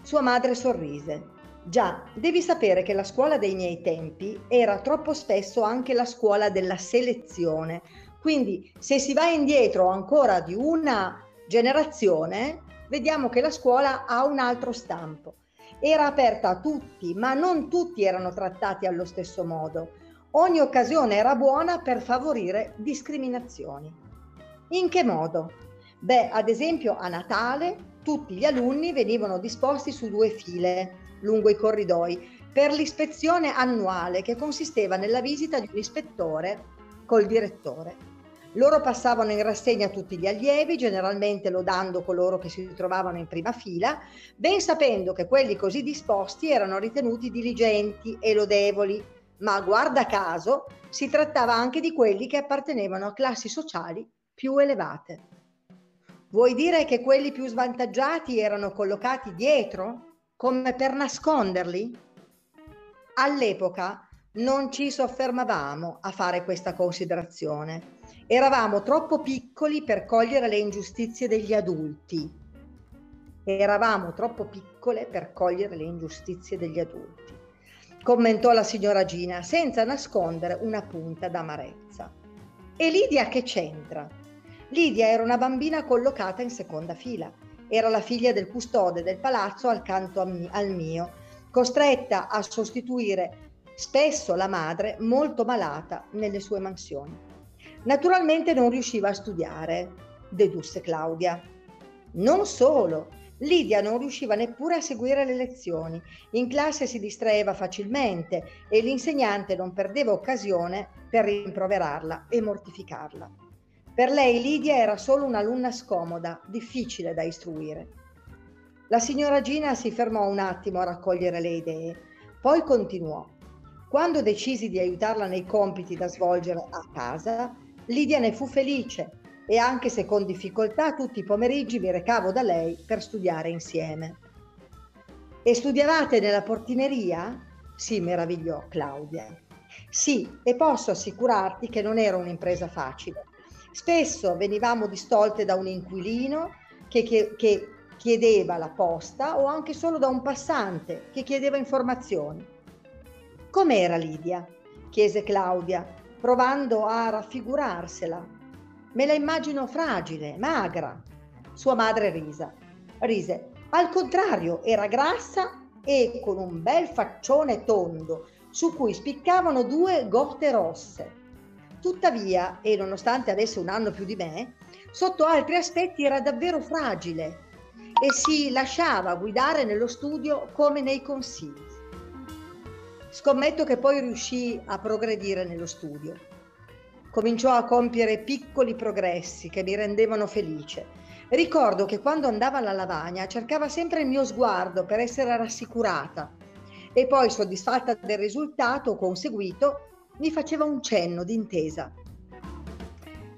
Sua madre sorrise. Già, devi sapere che la scuola dei miei tempi era troppo spesso anche la scuola della selezione. Quindi se si va indietro ancora di una generazione, vediamo che la scuola ha un altro stampo era aperta a tutti, ma non tutti erano trattati allo stesso modo. Ogni occasione era buona per favorire discriminazioni. In che modo? Beh, ad esempio a Natale tutti gli alunni venivano disposti su due file lungo i corridoi per l'ispezione annuale che consisteva nella visita di un ispettore col direttore. Loro passavano in rassegna tutti gli allievi, generalmente lodando coloro che si trovavano in prima fila, ben sapendo che quelli così disposti erano ritenuti diligenti e lodevoli, ma guarda caso si trattava anche di quelli che appartenevano a classi sociali più elevate. Vuoi dire che quelli più svantaggiati erano collocati dietro, come per nasconderli? All'epoca non ci soffermavamo a fare questa considerazione Eravamo troppo piccoli per cogliere le ingiustizie degli adulti. Eravamo troppo piccole per cogliere le ingiustizie degli adulti, commentò la signora Gina senza nascondere una punta d'amarezza. E Lidia che c'entra? Lidia era una bambina collocata in seconda fila. Era la figlia del custode del palazzo accanto al mio, costretta a sostituire spesso la madre molto malata nelle sue mansioni. Naturalmente non riusciva a studiare, dedusse Claudia. Non solo, Lidia non riusciva neppure a seguire le lezioni, in classe si distraeva facilmente e l'insegnante non perdeva occasione per rimproverarla e mortificarla. Per lei Lidia era solo un'alunna scomoda, difficile da istruire. La signora Gina si fermò un attimo a raccogliere le idee, poi continuò. Quando decisi di aiutarla nei compiti da svolgere a casa, Lidia ne fu felice e anche se con difficoltà tutti i pomeriggi mi recavo da lei per studiare insieme. E studiavate nella portineria? si meravigliò Claudia. Sì, e posso assicurarti che non era un'impresa facile. Spesso venivamo distolte da un inquilino che, che, che chiedeva la posta o anche solo da un passante che chiedeva informazioni. Com'era Lidia? chiese Claudia, provando a raffigurarsela. Me la immagino fragile, magra. Sua madre risa. Rise. Al contrario, era grassa e con un bel faccione tondo su cui spiccavano due gote rosse. Tuttavia, e nonostante avesse un anno più di me, sotto altri aspetti era davvero fragile e si lasciava guidare nello studio come nei consigli. Scommetto che poi riuscì a progredire nello studio. Cominciò a compiere piccoli progressi che mi rendevano felice. Ricordo che quando andava alla lavagna cercava sempre il mio sguardo per essere rassicurata e poi, soddisfatta del risultato conseguito, mi faceva un cenno d'intesa.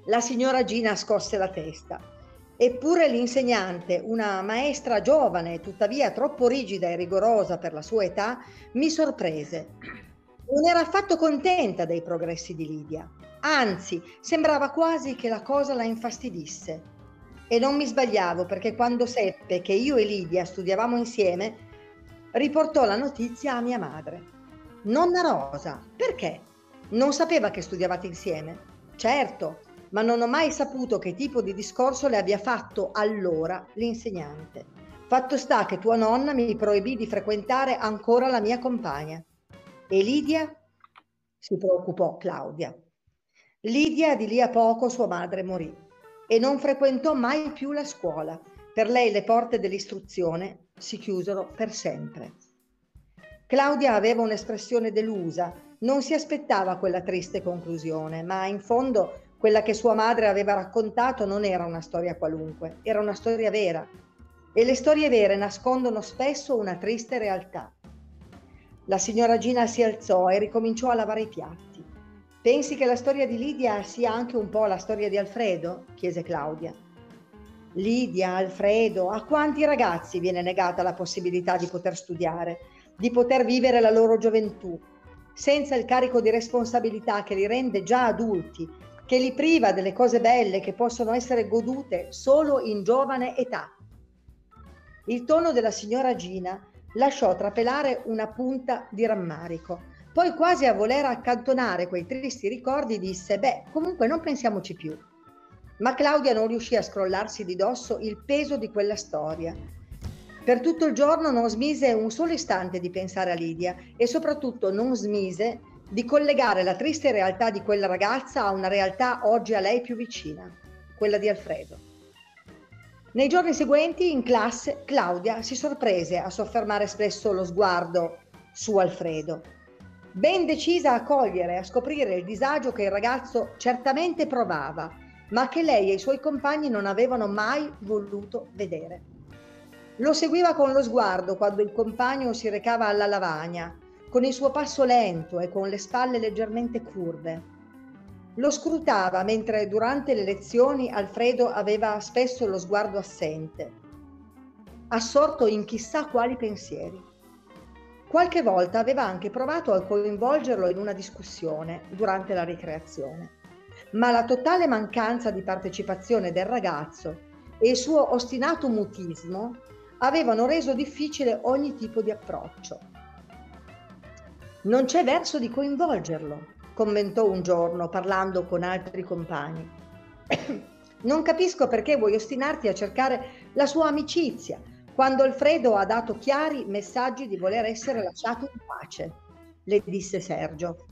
La signora Gina scosse la testa. Eppure l'insegnante, una maestra giovane, tuttavia troppo rigida e rigorosa per la sua età, mi sorprese. Non era affatto contenta dei progressi di Lidia, anzi sembrava quasi che la cosa la infastidisse. E non mi sbagliavo perché quando seppe che io e Lidia studiavamo insieme, riportò la notizia a mia madre. Nonna Rosa, perché? Non sapeva che studiavate insieme? Certo, ma non ho mai saputo che tipo di discorso le abbia fatto allora l'insegnante. Fatto sta che tua nonna mi proibì di frequentare ancora la mia compagna. E Lidia? si preoccupò Claudia. Lidia di lì a poco sua madre morì e non frequentò mai più la scuola. Per lei le porte dell'istruzione si chiusero per sempre. Claudia aveva un'espressione delusa, non si aspettava quella triste conclusione, ma in fondo quella che sua madre aveva raccontato non era una storia qualunque, era una storia vera. E le storie vere nascondono spesso una triste realtà. La signora Gina si alzò e ricominciò a lavare i piatti. Pensi che la storia di Lidia sia anche un po' la storia di Alfredo? chiese Claudia. Lidia, Alfredo, a quanti ragazzi viene negata la possibilità di poter studiare, di poter vivere la loro gioventù, senza il carico di responsabilità che li rende già adulti, che li priva delle cose belle che possono essere godute solo in giovane età. Il tono della signora Gina lasciò trapelare una punta di rammarico poi quasi a voler accantonare quei tristi ricordi disse, beh, comunque non pensiamoci più. Ma Claudia non riuscì a scrollarsi di dosso il peso di quella storia. Per tutto il giorno non smise un solo istante di pensare a Lidia e soprattutto non smise di collegare la triste realtà di quella ragazza a una realtà oggi a lei più vicina, quella di Alfredo. Nei giorni seguenti in classe Claudia si sorprese a soffermare spesso lo sguardo su Alfredo ben decisa a cogliere e a scoprire il disagio che il ragazzo certamente provava, ma che lei e i suoi compagni non avevano mai voluto vedere. Lo seguiva con lo sguardo quando il compagno si recava alla lavagna, con il suo passo lento e con le spalle leggermente curve. Lo scrutava mentre durante le lezioni Alfredo aveva spesso lo sguardo assente, assorto in chissà quali pensieri. Qualche volta aveva anche provato a coinvolgerlo in una discussione durante la ricreazione, ma la totale mancanza di partecipazione del ragazzo e il suo ostinato mutismo avevano reso difficile ogni tipo di approccio. Non c'è verso di coinvolgerlo, commentò un giorno parlando con altri compagni. (clears throat) non capisco perché vuoi ostinarti a cercare la sua amicizia, quando Alfredo ha dato chiari messaggi di voler essere lasciato in pace, le disse Sergio.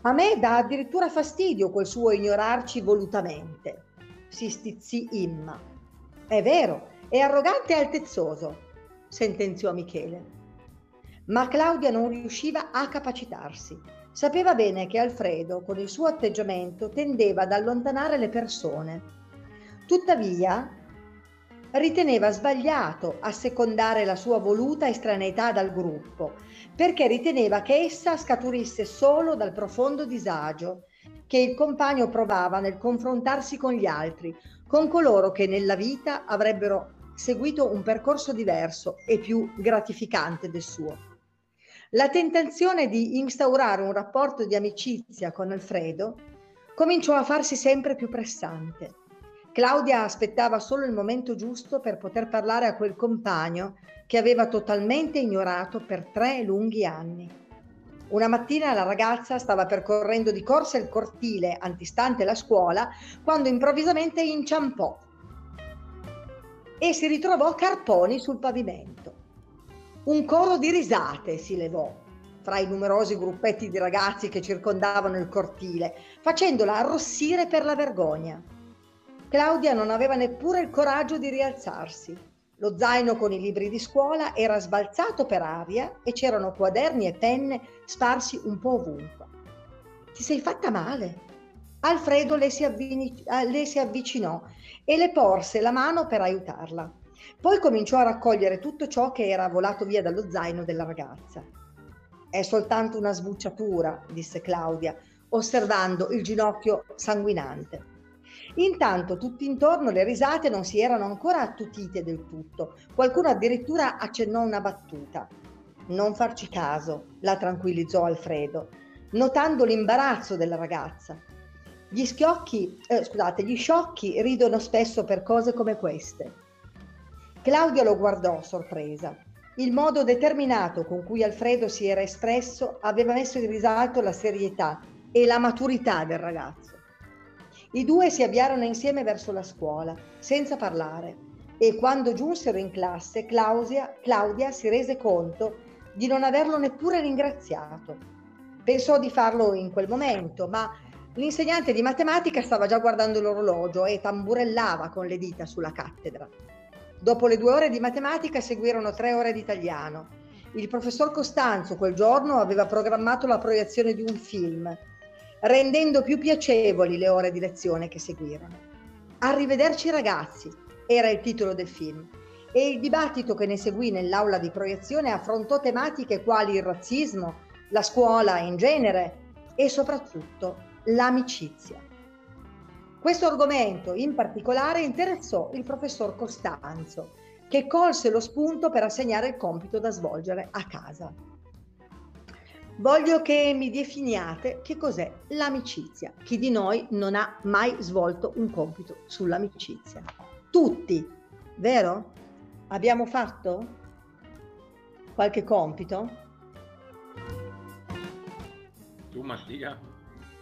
A me dà addirittura fastidio quel suo ignorarci volutamente, si stizzì Imma. È vero, è arrogante e altezzoso, sentenziò Michele. Ma Claudia non riusciva a capacitarsi. Sapeva bene che Alfredo, con il suo atteggiamento, tendeva ad allontanare le persone. Tuttavia, riteneva sbagliato assecondare la sua voluta estraneità dal gruppo, perché riteneva che essa scaturisse solo dal profondo disagio che il compagno provava nel confrontarsi con gli altri, con coloro che nella vita avrebbero seguito un percorso diverso e più gratificante del suo. La tentazione di instaurare un rapporto di amicizia con Alfredo cominciò a farsi sempre più pressante Claudia aspettava solo il momento giusto per poter parlare a quel compagno che aveva totalmente ignorato per tre lunghi anni. Una mattina la ragazza stava percorrendo di corsa il cortile antistante la scuola quando improvvisamente inciampò e si ritrovò Carponi sul pavimento. Un coro di risate si levò fra i numerosi gruppetti di ragazzi che circondavano il cortile, facendola arrossire per la vergogna. Claudia non aveva neppure il coraggio di rialzarsi. Lo zaino con i libri di scuola era sbalzato per aria e c'erano quaderni e penne sparsi un po' ovunque. Ti sei fatta male? Alfredo le si, avvini- eh, le si avvicinò e le porse la mano per aiutarla. Poi cominciò a raccogliere tutto ciò che era volato via dallo zaino della ragazza. È soltanto una sbucciatura, disse Claudia, osservando il ginocchio sanguinante. Intanto tutti intorno le risate non si erano ancora attutite del tutto. Qualcuno addirittura accennò una battuta. Non farci caso, la tranquillizzò Alfredo, notando l'imbarazzo della ragazza. Gli schiocchi, eh, scusate, gli sciocchi ridono spesso per cose come queste. Claudia lo guardò sorpresa. Il modo determinato con cui Alfredo si era espresso aveva messo in risalto la serietà e la maturità del ragazzo. I due si avviarono insieme verso la scuola, senza parlare, e quando giunsero in classe Claudia, Claudia si rese conto di non averlo neppure ringraziato. Pensò di farlo in quel momento, ma l'insegnante di matematica stava già guardando l'orologio e tamburellava con le dita sulla cattedra. Dopo le due ore di matematica seguirono tre ore di italiano. Il professor Costanzo quel giorno aveva programmato la proiezione di un film, rendendo più piacevoli le ore di lezione che seguirono. Arrivederci ragazzi era il titolo del film e il dibattito che ne seguì nell'aula di proiezione affrontò tematiche quali il razzismo, la scuola in genere e soprattutto l'amicizia. Questo argomento in particolare interessò il professor Costanzo, che colse lo spunto per assegnare il compito da svolgere a casa. Voglio che mi definiate che cos'è l'amicizia. Chi di noi non ha mai svolto un compito sull'amicizia? Tutti, vero? Abbiamo fatto qualche compito? Tu Mattia?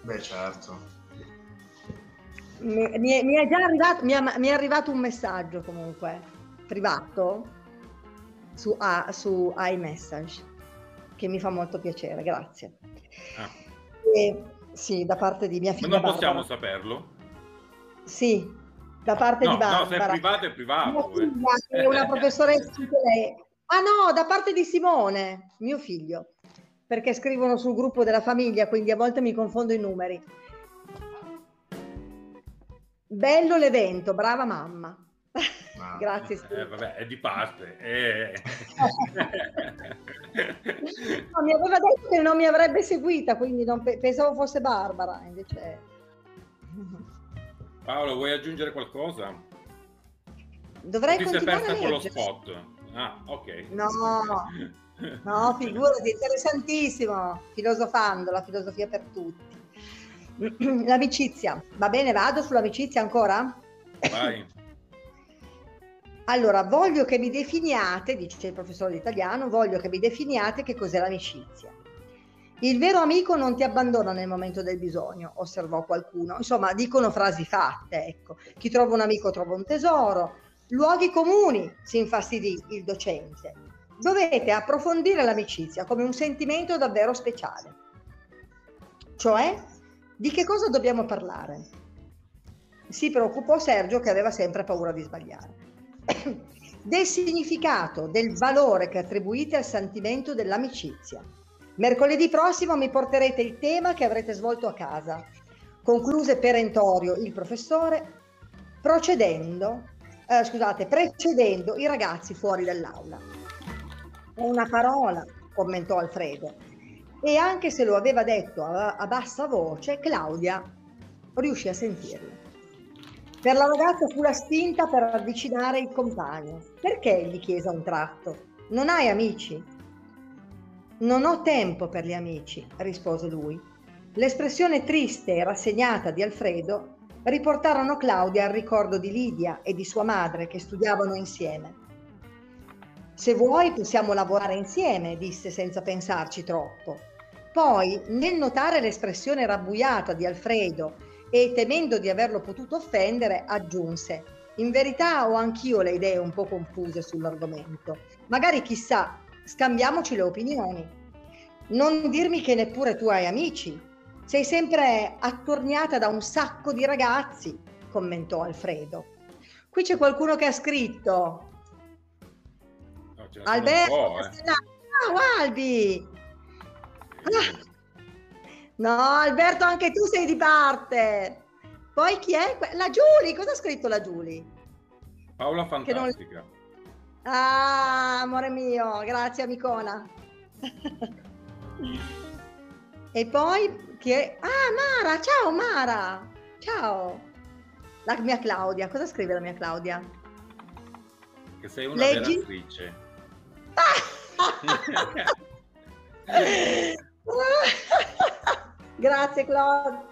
Beh certo. Mi, mi, mi è già arrivato, mi, è, mi è arrivato un messaggio comunque, privato, su, a, su iMessage, che mi fa molto piacere, grazie. Ah. E, sì, da parte di mia figlia. Ma non possiamo saperlo? Sì, da parte no, di Barbara. No, se è privato è privato. Eh. È una (laughs) professoressa anche lei. Ah no, da parte di Simone, mio figlio, perché scrivono sul gruppo della famiglia, quindi a volte mi confondo i numeri. Bello l'evento, brava mamma. Ah, (laughs) Grazie. Eh, vabbè, è di parte. Eh. no, mi aveva detto che non mi avrebbe seguita, quindi pe- pensavo fosse Barbara, invece... (laughs) Paolo, vuoi aggiungere qualcosa? Dovrei Ti sei persa con lo spot. Ah, ok. No, (laughs) no, figurati, interessantissimo, filosofando, la filosofia per tutti. (clears throat) L'amicizia, va bene, vado sull'amicizia ancora? Vai. (clears throat) Allora, voglio che mi definiate, dice il professore di italiano, voglio che mi definiate che cos'è l'amicizia. Il vero amico non ti abbandona nel momento del bisogno, osservò qualcuno. Insomma, dicono frasi fatte, ecco. Chi trova un amico trova un tesoro. Luoghi comuni, si infastidì il docente. Dovete approfondire l'amicizia come un sentimento davvero speciale. Cioè, di che cosa dobbiamo parlare? Si preoccupò Sergio che aveva sempre paura di sbagliare. (coughs) del significato, del valore che attribuite al sentimento dell'amicizia Mercoledì prossimo mi porterete il tema che avrete svolto a casa. Concluse perentorio il professore, procedendo, eh, scusate, precedendo i ragazzi fuori dall'aula. Una parola, commentò Alfredo. E anche se lo aveva detto a, a bassa voce, Claudia riuscì a sentirlo. Per la ragazza fu la spinta per avvicinare il compagno. Perché? gli chiese a un tratto. Non hai amici? Non ho tempo per gli amici, rispose lui. L'espressione triste e rassegnata di Alfredo riportarono Claudia al ricordo di Lidia e di sua madre che studiavano insieme. Se vuoi possiamo lavorare insieme, disse senza pensarci troppo. Poi, nel notare l'espressione rabbuiata di Alfredo e temendo di averlo potuto offendere, aggiunse: In verità ho anch'io le idee un po' confuse sull'argomento. Magari chissà, scambiamoci le opinioni. Non dirmi che neppure tu hai amici. Sei sempre attorniata da un sacco di ragazzi, commentò Alfredo. Qui c'è qualcuno che ha scritto. No, Alberto, eh. ciao Albi. No, Alberto, anche tu sei di parte. Poi chi è? La Giulia, cosa ha scritto la Giulia? Paola Fantastica. Non... Ah, amore mio, grazie amicona. (laughs) e poi chi è? Ah, Mara, ciao Mara. Ciao. La mia Claudia, cosa scrive la mia Claudia? Che sei una Leggi? vera attrice. (laughs) (laughs) (laughs) Grazie Claudia.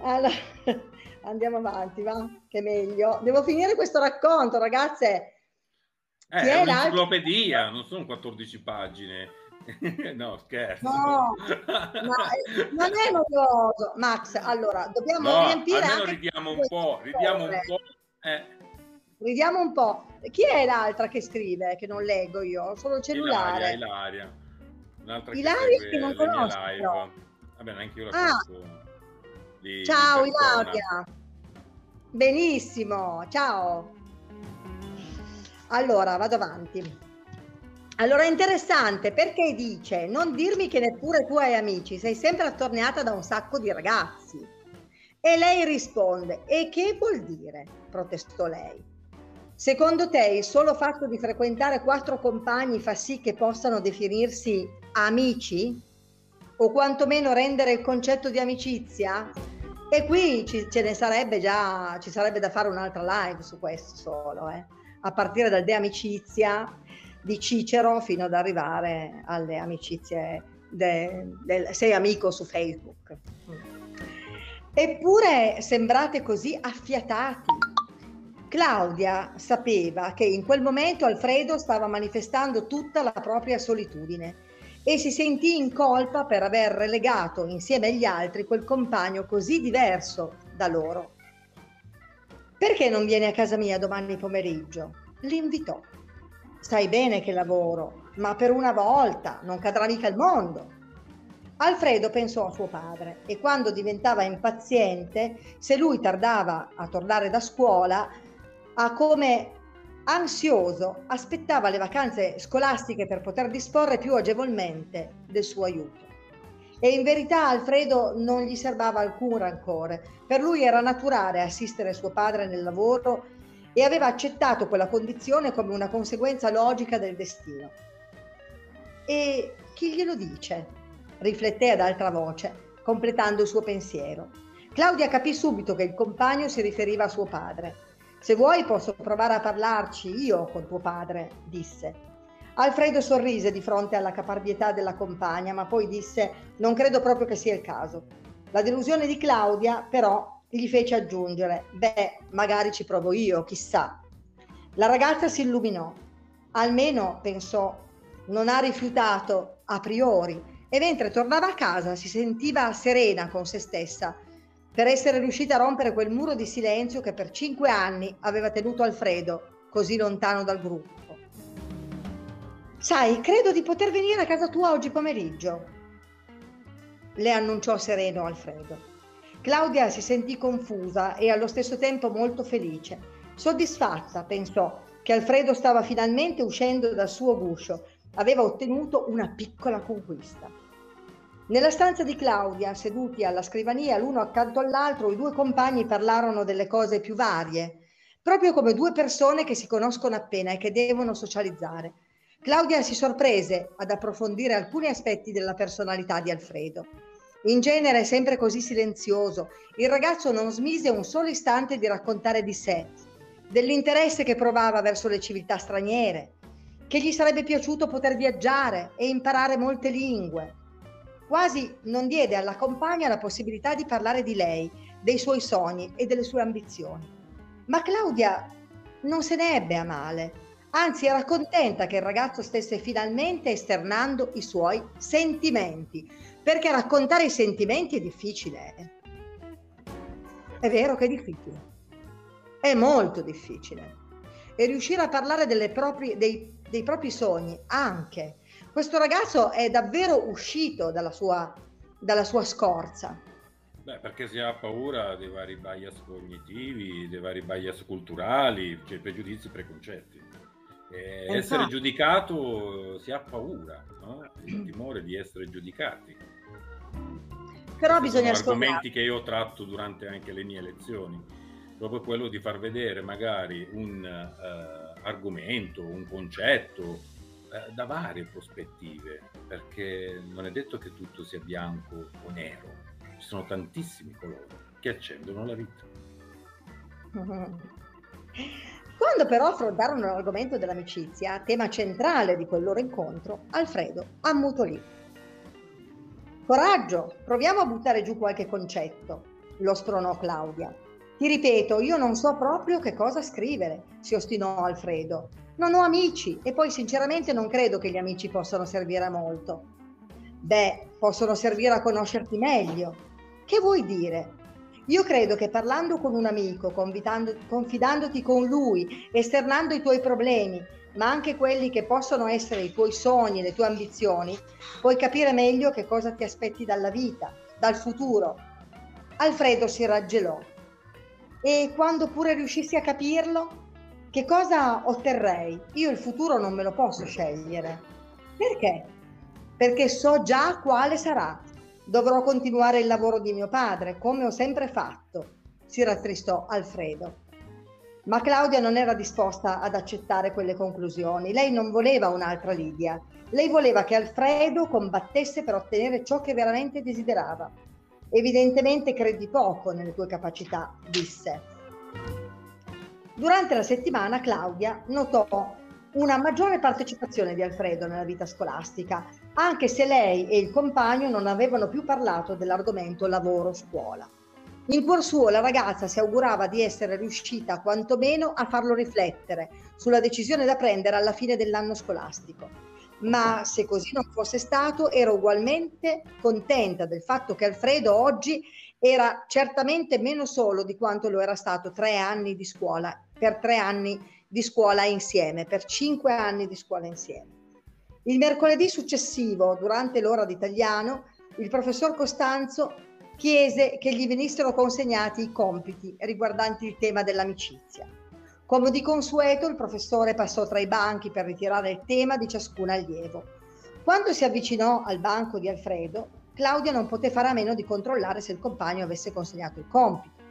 Allora, (laughs) andiamo avanti, va? Che meglio. Devo finire questo racconto, ragazze. Eh, è un'enciclopedia, non sono 14 pagine. (laughs) no, scherzo. No, ma non è noioso. Max, allora, dobbiamo no, riempire anche... ridiamo un po', ridiamo un po'. Eh. Ridiamo un po'. Chi è l'altra che scrive, che non leggo io? Ho solo il cellulare. Ilaria, Ilaria. Un'altra Ilaria che, che non conosco. Vabbè, neanche io la ah. Di, Ciao di Ilaria. Benissimo, ciao. Allora, vado avanti. Allora è interessante perché dice non dirmi che neppure tu hai amici, sei sempre attorniata da un sacco di ragazzi. E lei risponde, e che vuol dire? protestò lei. Secondo te il solo fatto di frequentare quattro compagni fa sì che possano definirsi amici? O quantomeno rendere il concetto di amicizia? E qui ci, ce ne sarebbe già, ci sarebbe da fare un'altra live su questo solo, eh? a partire dal de amicizia di Cicero fino ad arrivare alle amicizie del de, sei amico su Facebook. Eppure sembrate così affiatati. Claudia sapeva che in quel momento Alfredo stava manifestando tutta la propria solitudine e si sentì in colpa per aver relegato insieme agli altri quel compagno così diverso da loro. Perché non vieni a casa mia domani pomeriggio? L'invitò. Sai bene che lavoro, ma per una volta non cadrà mica il mondo. Alfredo pensò a suo padre e quando diventava impaziente, se lui tardava a tornare da scuola, a come ansioso aspettava le vacanze scolastiche per poter disporre più agevolmente del suo aiuto. E in verità Alfredo non gli serbava alcun rancore. Per lui era naturale assistere suo padre nel lavoro e aveva accettato quella condizione come una conseguenza logica del destino. E chi glielo dice? rifletté ad altra voce, completando il suo pensiero. Claudia capì subito che il compagno si riferiva a suo padre se vuoi posso provare a parlarci io con tuo padre, disse. Alfredo sorrise di fronte alla caparbietà della compagna, ma poi disse non credo proprio che sia il caso. La delusione di Claudia, però, gli fece aggiungere, beh, magari ci provo io, chissà. La ragazza si illuminò. Almeno, pensò, non ha rifiutato a priori e mentre tornava a casa si sentiva serena con se stessa per essere riuscita a rompere quel muro di silenzio che per cinque anni aveva tenuto Alfredo così lontano dal gruppo. Sai, credo di poter venire a casa tua oggi pomeriggio, le annunciò sereno Alfredo. Claudia si sentì confusa e allo stesso tempo molto felice. Soddisfatta, pensò, che Alfredo stava finalmente uscendo dal suo guscio, aveva ottenuto una piccola conquista. Nella stanza di Claudia, seduti alla scrivania l'uno accanto all'altro, i due compagni parlarono delle cose più varie, proprio come due persone che si conoscono appena e che devono socializzare. Claudia si sorprese ad approfondire alcuni aspetti della personalità di Alfredo. In genere sempre così silenzioso, il ragazzo non smise un solo istante di raccontare di sé, dell'interesse che provava verso le civiltà straniere, che gli sarebbe piaciuto poter viaggiare e imparare molte lingue, Quasi non diede alla compagna la possibilità di parlare di lei, dei suoi sogni e delle sue ambizioni. Ma Claudia non se ne ebbe a male, anzi era contenta che il ragazzo stesse finalmente esternando i suoi sentimenti, perché raccontare i sentimenti è difficile. Eh. È vero che è difficile, è molto difficile. E riuscire a parlare proprie, dei, dei propri sogni anche questo ragazzo è davvero uscito dalla sua, dalla sua scorza. Beh, perché si ha paura dei vari bias cognitivi, dei vari bias culturali, cioè pregiudizi, preconcetti. Eh, essere giudicato si ha paura, no? il (clears throat) timore di essere giudicati. Però Questi bisogna sono argomenti che io tratto durante anche le mie lezioni, proprio quello di far vedere magari un uh, argomento, un concetto, eh, da varie prospettive, perché non è detto che tutto sia bianco o nero, ci sono tantissimi colori che accendono la vita. (laughs) Quando però affrontarono l'argomento dell'amicizia, tema centrale di quel loro incontro, Alfredo ammutolì. Coraggio, proviamo a buttare giù qualche concetto, lo spronò Claudia. Ti ripeto, io non so proprio che cosa scrivere, si ostinò Alfredo. Non ho amici e poi sinceramente non credo che gli amici possano servire a molto. Beh, possono servire a conoscerti meglio. Che vuoi dire? Io credo che parlando con un amico, confidandoti con lui, esternando i tuoi problemi, ma anche quelli che possono essere i tuoi sogni, le tue ambizioni, puoi capire meglio che cosa ti aspetti dalla vita, dal futuro. Alfredo si raggelò. E quando pure riuscissi a capirlo, che cosa otterrei? Io il futuro non me lo posso scegliere. Perché? Perché so già quale sarà. Dovrò continuare il lavoro di mio padre, come ho sempre fatto, si rattristò Alfredo. Ma Claudia non era disposta ad accettare quelle conclusioni. Lei non voleva un'altra Lidia. Lei voleva che Alfredo combattesse per ottenere ciò che veramente desiderava. Evidentemente credi poco nelle tue capacità, disse. Durante la settimana Claudia notò una maggiore partecipazione di Alfredo nella vita scolastica, anche se lei e il compagno non avevano più parlato dell'argomento lavoro-scuola. In cuor suo la ragazza si augurava di essere riuscita quantomeno a farlo riflettere sulla decisione da prendere alla fine dell'anno scolastico. Ma se così non fosse stato, era ugualmente contenta del fatto che Alfredo oggi era certamente meno solo di quanto lo era stato tre anni di scuola, per tre anni di scuola insieme, per cinque anni di scuola insieme. Il mercoledì successivo, durante l'ora di italiano, il professor Costanzo chiese che gli venissero consegnati i compiti riguardanti il tema dell'amicizia. Come di consueto, il professore passò tra i banchi per ritirare il tema di ciascun allievo. Quando si avvicinò al banco di Alfredo, Claudia non poté fare a meno di controllare se il compagno avesse consegnato il compito.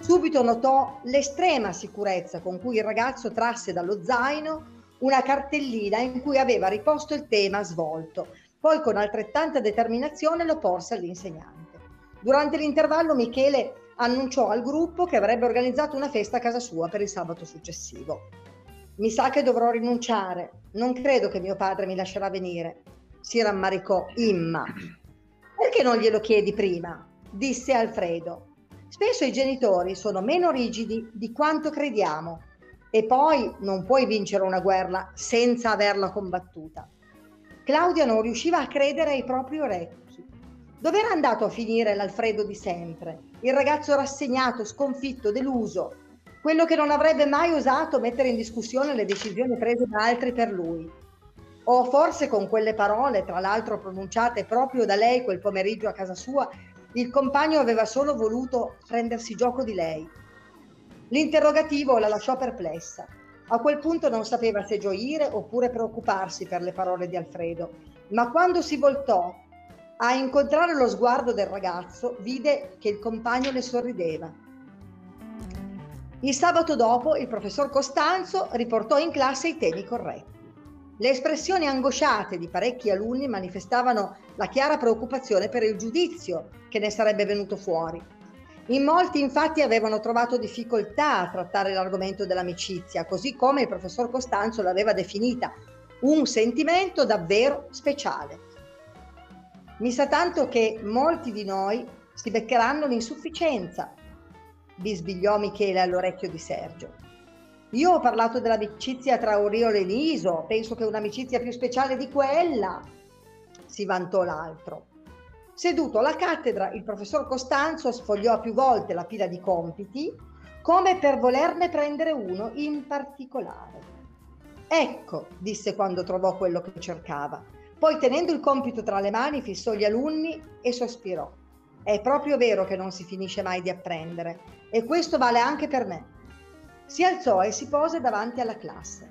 Subito notò l'estrema sicurezza con cui il ragazzo trasse dallo zaino una cartellina in cui aveva riposto il tema svolto, poi con altrettanta determinazione lo porse all'insegnante. Durante l'intervallo Michele annunciò al gruppo che avrebbe organizzato una festa a casa sua per il sabato successivo. Mi sa che dovrò rinunciare, non credo che mio padre mi lascerà venire, si rammaricò Imma. Perché non glielo chiedi prima? disse Alfredo. Spesso i genitori sono meno rigidi di quanto crediamo e poi non puoi vincere una guerra senza averla combattuta. Claudia non riusciva a credere ai propri orecchi. Dove era andato a finire l'Alfredo di sempre? Il ragazzo rassegnato, sconfitto, deluso, quello che non avrebbe mai osato mettere in discussione le decisioni prese da altri per lui. O forse con quelle parole, tra l'altro pronunciate proprio da lei quel pomeriggio a casa sua, il compagno aveva solo voluto prendersi gioco di lei. L'interrogativo la lasciò perplessa. A quel punto non sapeva se gioire oppure preoccuparsi per le parole di Alfredo, ma quando si voltò a incontrare lo sguardo del ragazzo, vide che il compagno le sorrideva. Il sabato dopo il professor Costanzo riportò in classe i temi corretti. Le espressioni angosciate di parecchi alunni manifestavano la chiara preoccupazione per il giudizio che ne sarebbe venuto fuori. In molti infatti avevano trovato difficoltà a trattare l'argomento dell'amicizia, così come il professor Costanzo l'aveva definita, un sentimento davvero speciale. Mi sa tanto che molti di noi si beccheranno l'insufficienza, bisbigliò Michele all'orecchio di Sergio. Io ho parlato dell'amicizia tra Oriolo e Niso, penso che un'amicizia più speciale di quella, si vantò l'altro. Seduto alla cattedra, il professor Costanzo sfogliò più volte la pila di compiti, come per volerne prendere uno in particolare. Ecco, disse quando trovò quello che cercava. Poi, tenendo il compito tra le mani, fissò gli alunni e sospirò. È proprio vero che non si finisce mai di apprendere, e questo vale anche per me. Si alzò e si pose davanti alla classe.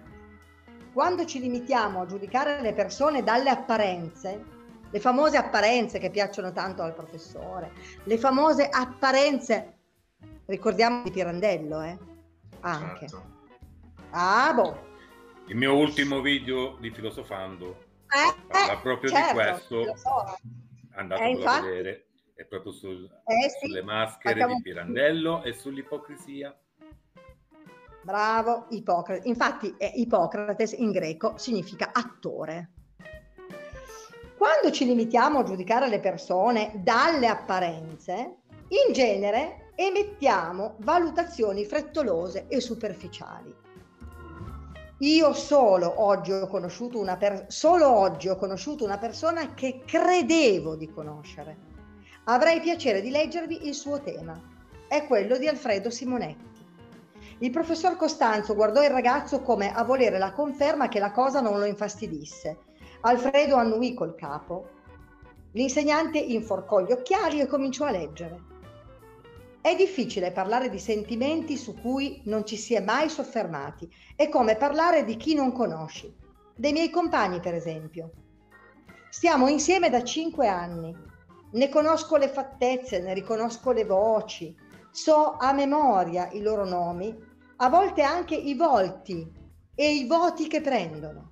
Quando ci limitiamo a giudicare le persone dalle apparenze, le famose apparenze che piacciono tanto al professore, le famose apparenze, ricordiamo di Pirandello, eh? Anche. Certo. Ah, boh. Il mio ultimo video di Filosofando eh, parla proprio certo, di questo. So. Andatelo eh, a vedere. È proprio sul, eh, sì. sulle maschere Facciamo... di Pirandello e sull'ipocrisia Bravo, Ippocrate. Infatti eh, Ippocrates in greco significa attore. Quando ci limitiamo a giudicare le persone dalle apparenze, in genere emettiamo valutazioni frettolose e superficiali. Io solo oggi ho conosciuto una, per- solo oggi ho conosciuto una persona che credevo di conoscere. Avrei piacere di leggervi il suo tema. È quello di Alfredo Simonetti. Il professor Costanzo guardò il ragazzo come a volere la conferma che la cosa non lo infastidisse. Alfredo annuì col capo. L'insegnante inforcò gli occhiali e cominciò a leggere. È difficile parlare di sentimenti su cui non ci si è mai soffermati. È come parlare di chi non conosci. Dei miei compagni, per esempio. Stiamo insieme da cinque anni. Ne conosco le fattezze, ne riconosco le voci, so a memoria i loro nomi a volte anche i volti e i voti che prendono,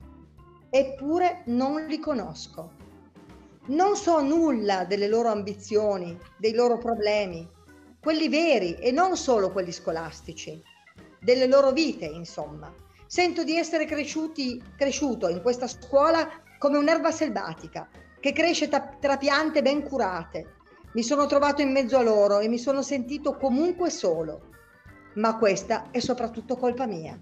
eppure non li conosco. Non so nulla delle loro ambizioni, dei loro problemi, quelli veri e non solo quelli scolastici, delle loro vite, insomma. Sento di essere cresciuti, cresciuto in questa scuola come un'erba selvatica che cresce tra piante ben curate. Mi sono trovato in mezzo a loro e mi sono sentito comunque solo ma questa è soprattutto colpa mia.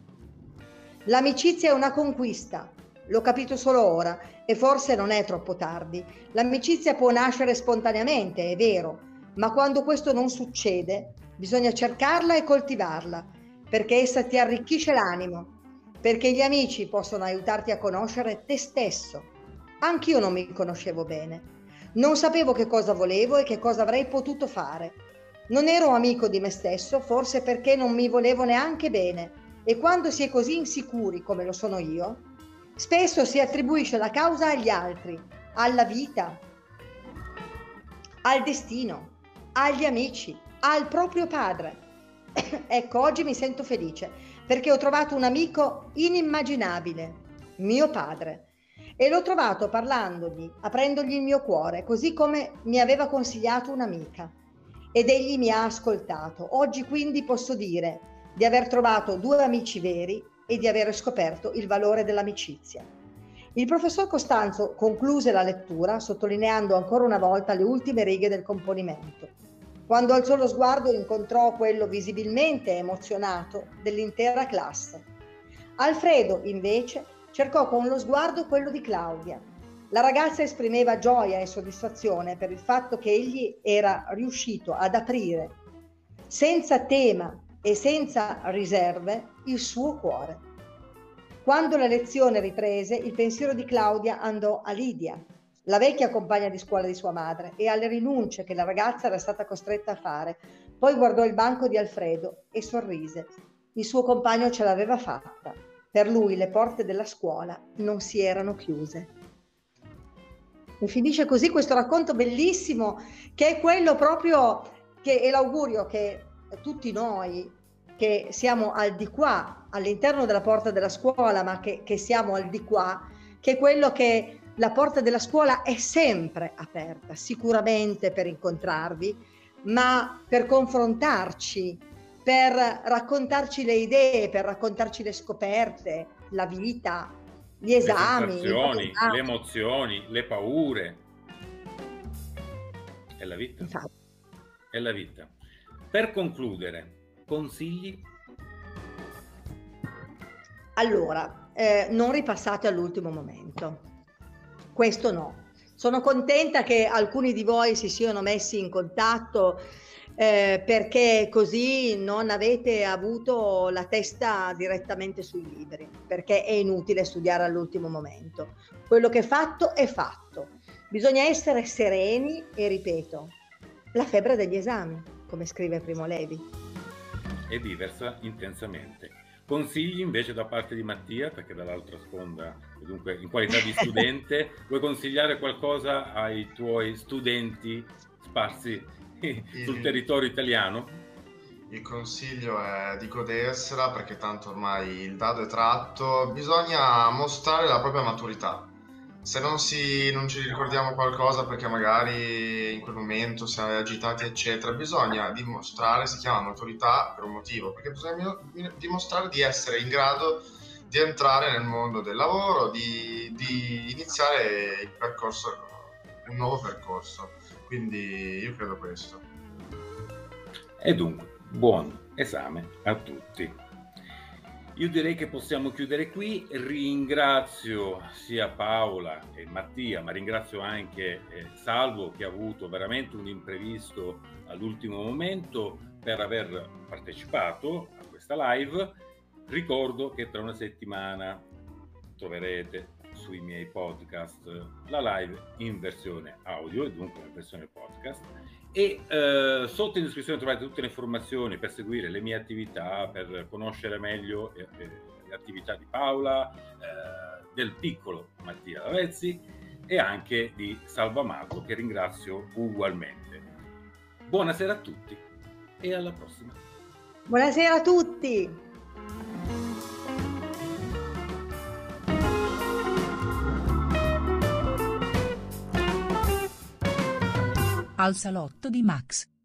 L'amicizia è una conquista, l'ho capito solo ora e forse non è troppo tardi. L'amicizia può nascere spontaneamente, è vero, ma quando questo non succede bisogna cercarla e coltivarla, perché essa ti arricchisce l'animo, perché gli amici possono aiutarti a conoscere te stesso. Anch'io non mi conoscevo bene. Non sapevo che cosa volevo e che cosa avrei potuto fare non ero amico di me stesso, forse perché non mi volevo neanche bene e quando si è così insicuri come lo sono io, spesso si attribuisce la causa agli altri, alla vita, al destino, agli amici, al proprio padre. (coughs) ecco, oggi mi sento felice perché ho trovato un amico inimmaginabile, mio padre. E l'ho trovato parlandogli, aprendogli il mio cuore, così come mi aveva consigliato un'amica ed egli mi ha ascoltato. Oggi quindi posso dire di aver trovato due amici veri e di aver scoperto il valore dell'amicizia. Il professor Costanzo concluse la lettura sottolineando ancora una volta le ultime righe del componimento. Quando alzò lo sguardo incontrò quello visibilmente emozionato dell'intera classe. Alfredo, invece, cercò con lo sguardo quello di Claudia, la ragazza esprimeva gioia e soddisfazione per il fatto che egli era riuscito ad aprire, senza tema e senza riserve, il suo cuore. Quando la lezione riprese, il pensiero di Claudia andò a Lidia, la vecchia compagna di scuola di sua madre, e alle rinunce che la ragazza era stata costretta a fare. Poi guardò il banco di Alfredo e sorrise. Il suo compagno ce l'aveva fatta. Per lui le porte della scuola non si erano chiuse. E finisce così questo racconto bellissimo che è quello proprio che è l'augurio che tutti noi che siamo al di qua, all'interno della porta della scuola, ma che, che siamo al di qua, che è quello che la porta della scuola è sempre aperta, sicuramente per incontrarvi, ma per confrontarci, per raccontarci le idee, per raccontarci le scoperte, la vita, gli esami, le, le emozioni, le paure. È la vita. Infatti. È la vita. Per concludere, consigli? Allora, eh, non ripassate all'ultimo momento. Questo no. Sono contenta che alcuni di voi si siano messi in contatto eh, perché così non avete avuto la testa direttamente sui libri, perché è inutile studiare all'ultimo momento. Quello che è fatto è fatto. Bisogna essere sereni e ripeto, la febbre degli esami, come scrive Primo Levi. E viversa intensamente. Consigli invece da parte di Mattia, perché dall'altra sponda, dunque in qualità di studente, (laughs) vuoi consigliare qualcosa ai tuoi studenti sparsi sul territorio italiano? Il consiglio è di godersela perché tanto ormai il dado è tratto, bisogna mostrare la propria maturità. Se non, si, non ci ricordiamo qualcosa perché magari in quel momento siamo agitati eccetera, bisogna dimostrare, si chiama maturità per un motivo, perché bisogna dimostrare di essere in grado di entrare nel mondo del lavoro, di, di iniziare il percorso, un nuovo percorso. Quindi io credo questo. E dunque, buon esame a tutti. Io direi che possiamo chiudere qui. Ringrazio sia Paola e Mattia, ma ringrazio anche eh, Salvo che ha avuto veramente un imprevisto all'ultimo momento per aver partecipato a questa live. Ricordo che tra una settimana troverete sui miei podcast la live in versione audio e dunque in versione podcast e eh, sotto in descrizione trovate tutte le informazioni per seguire le mie attività, per conoscere meglio eh, eh, le attività di Paola, eh, del piccolo Mattia Lavezzi e anche di Salvamago che ringrazio ugualmente. Buonasera a tutti e alla prossima. Buonasera a tutti. Al salotto di Max.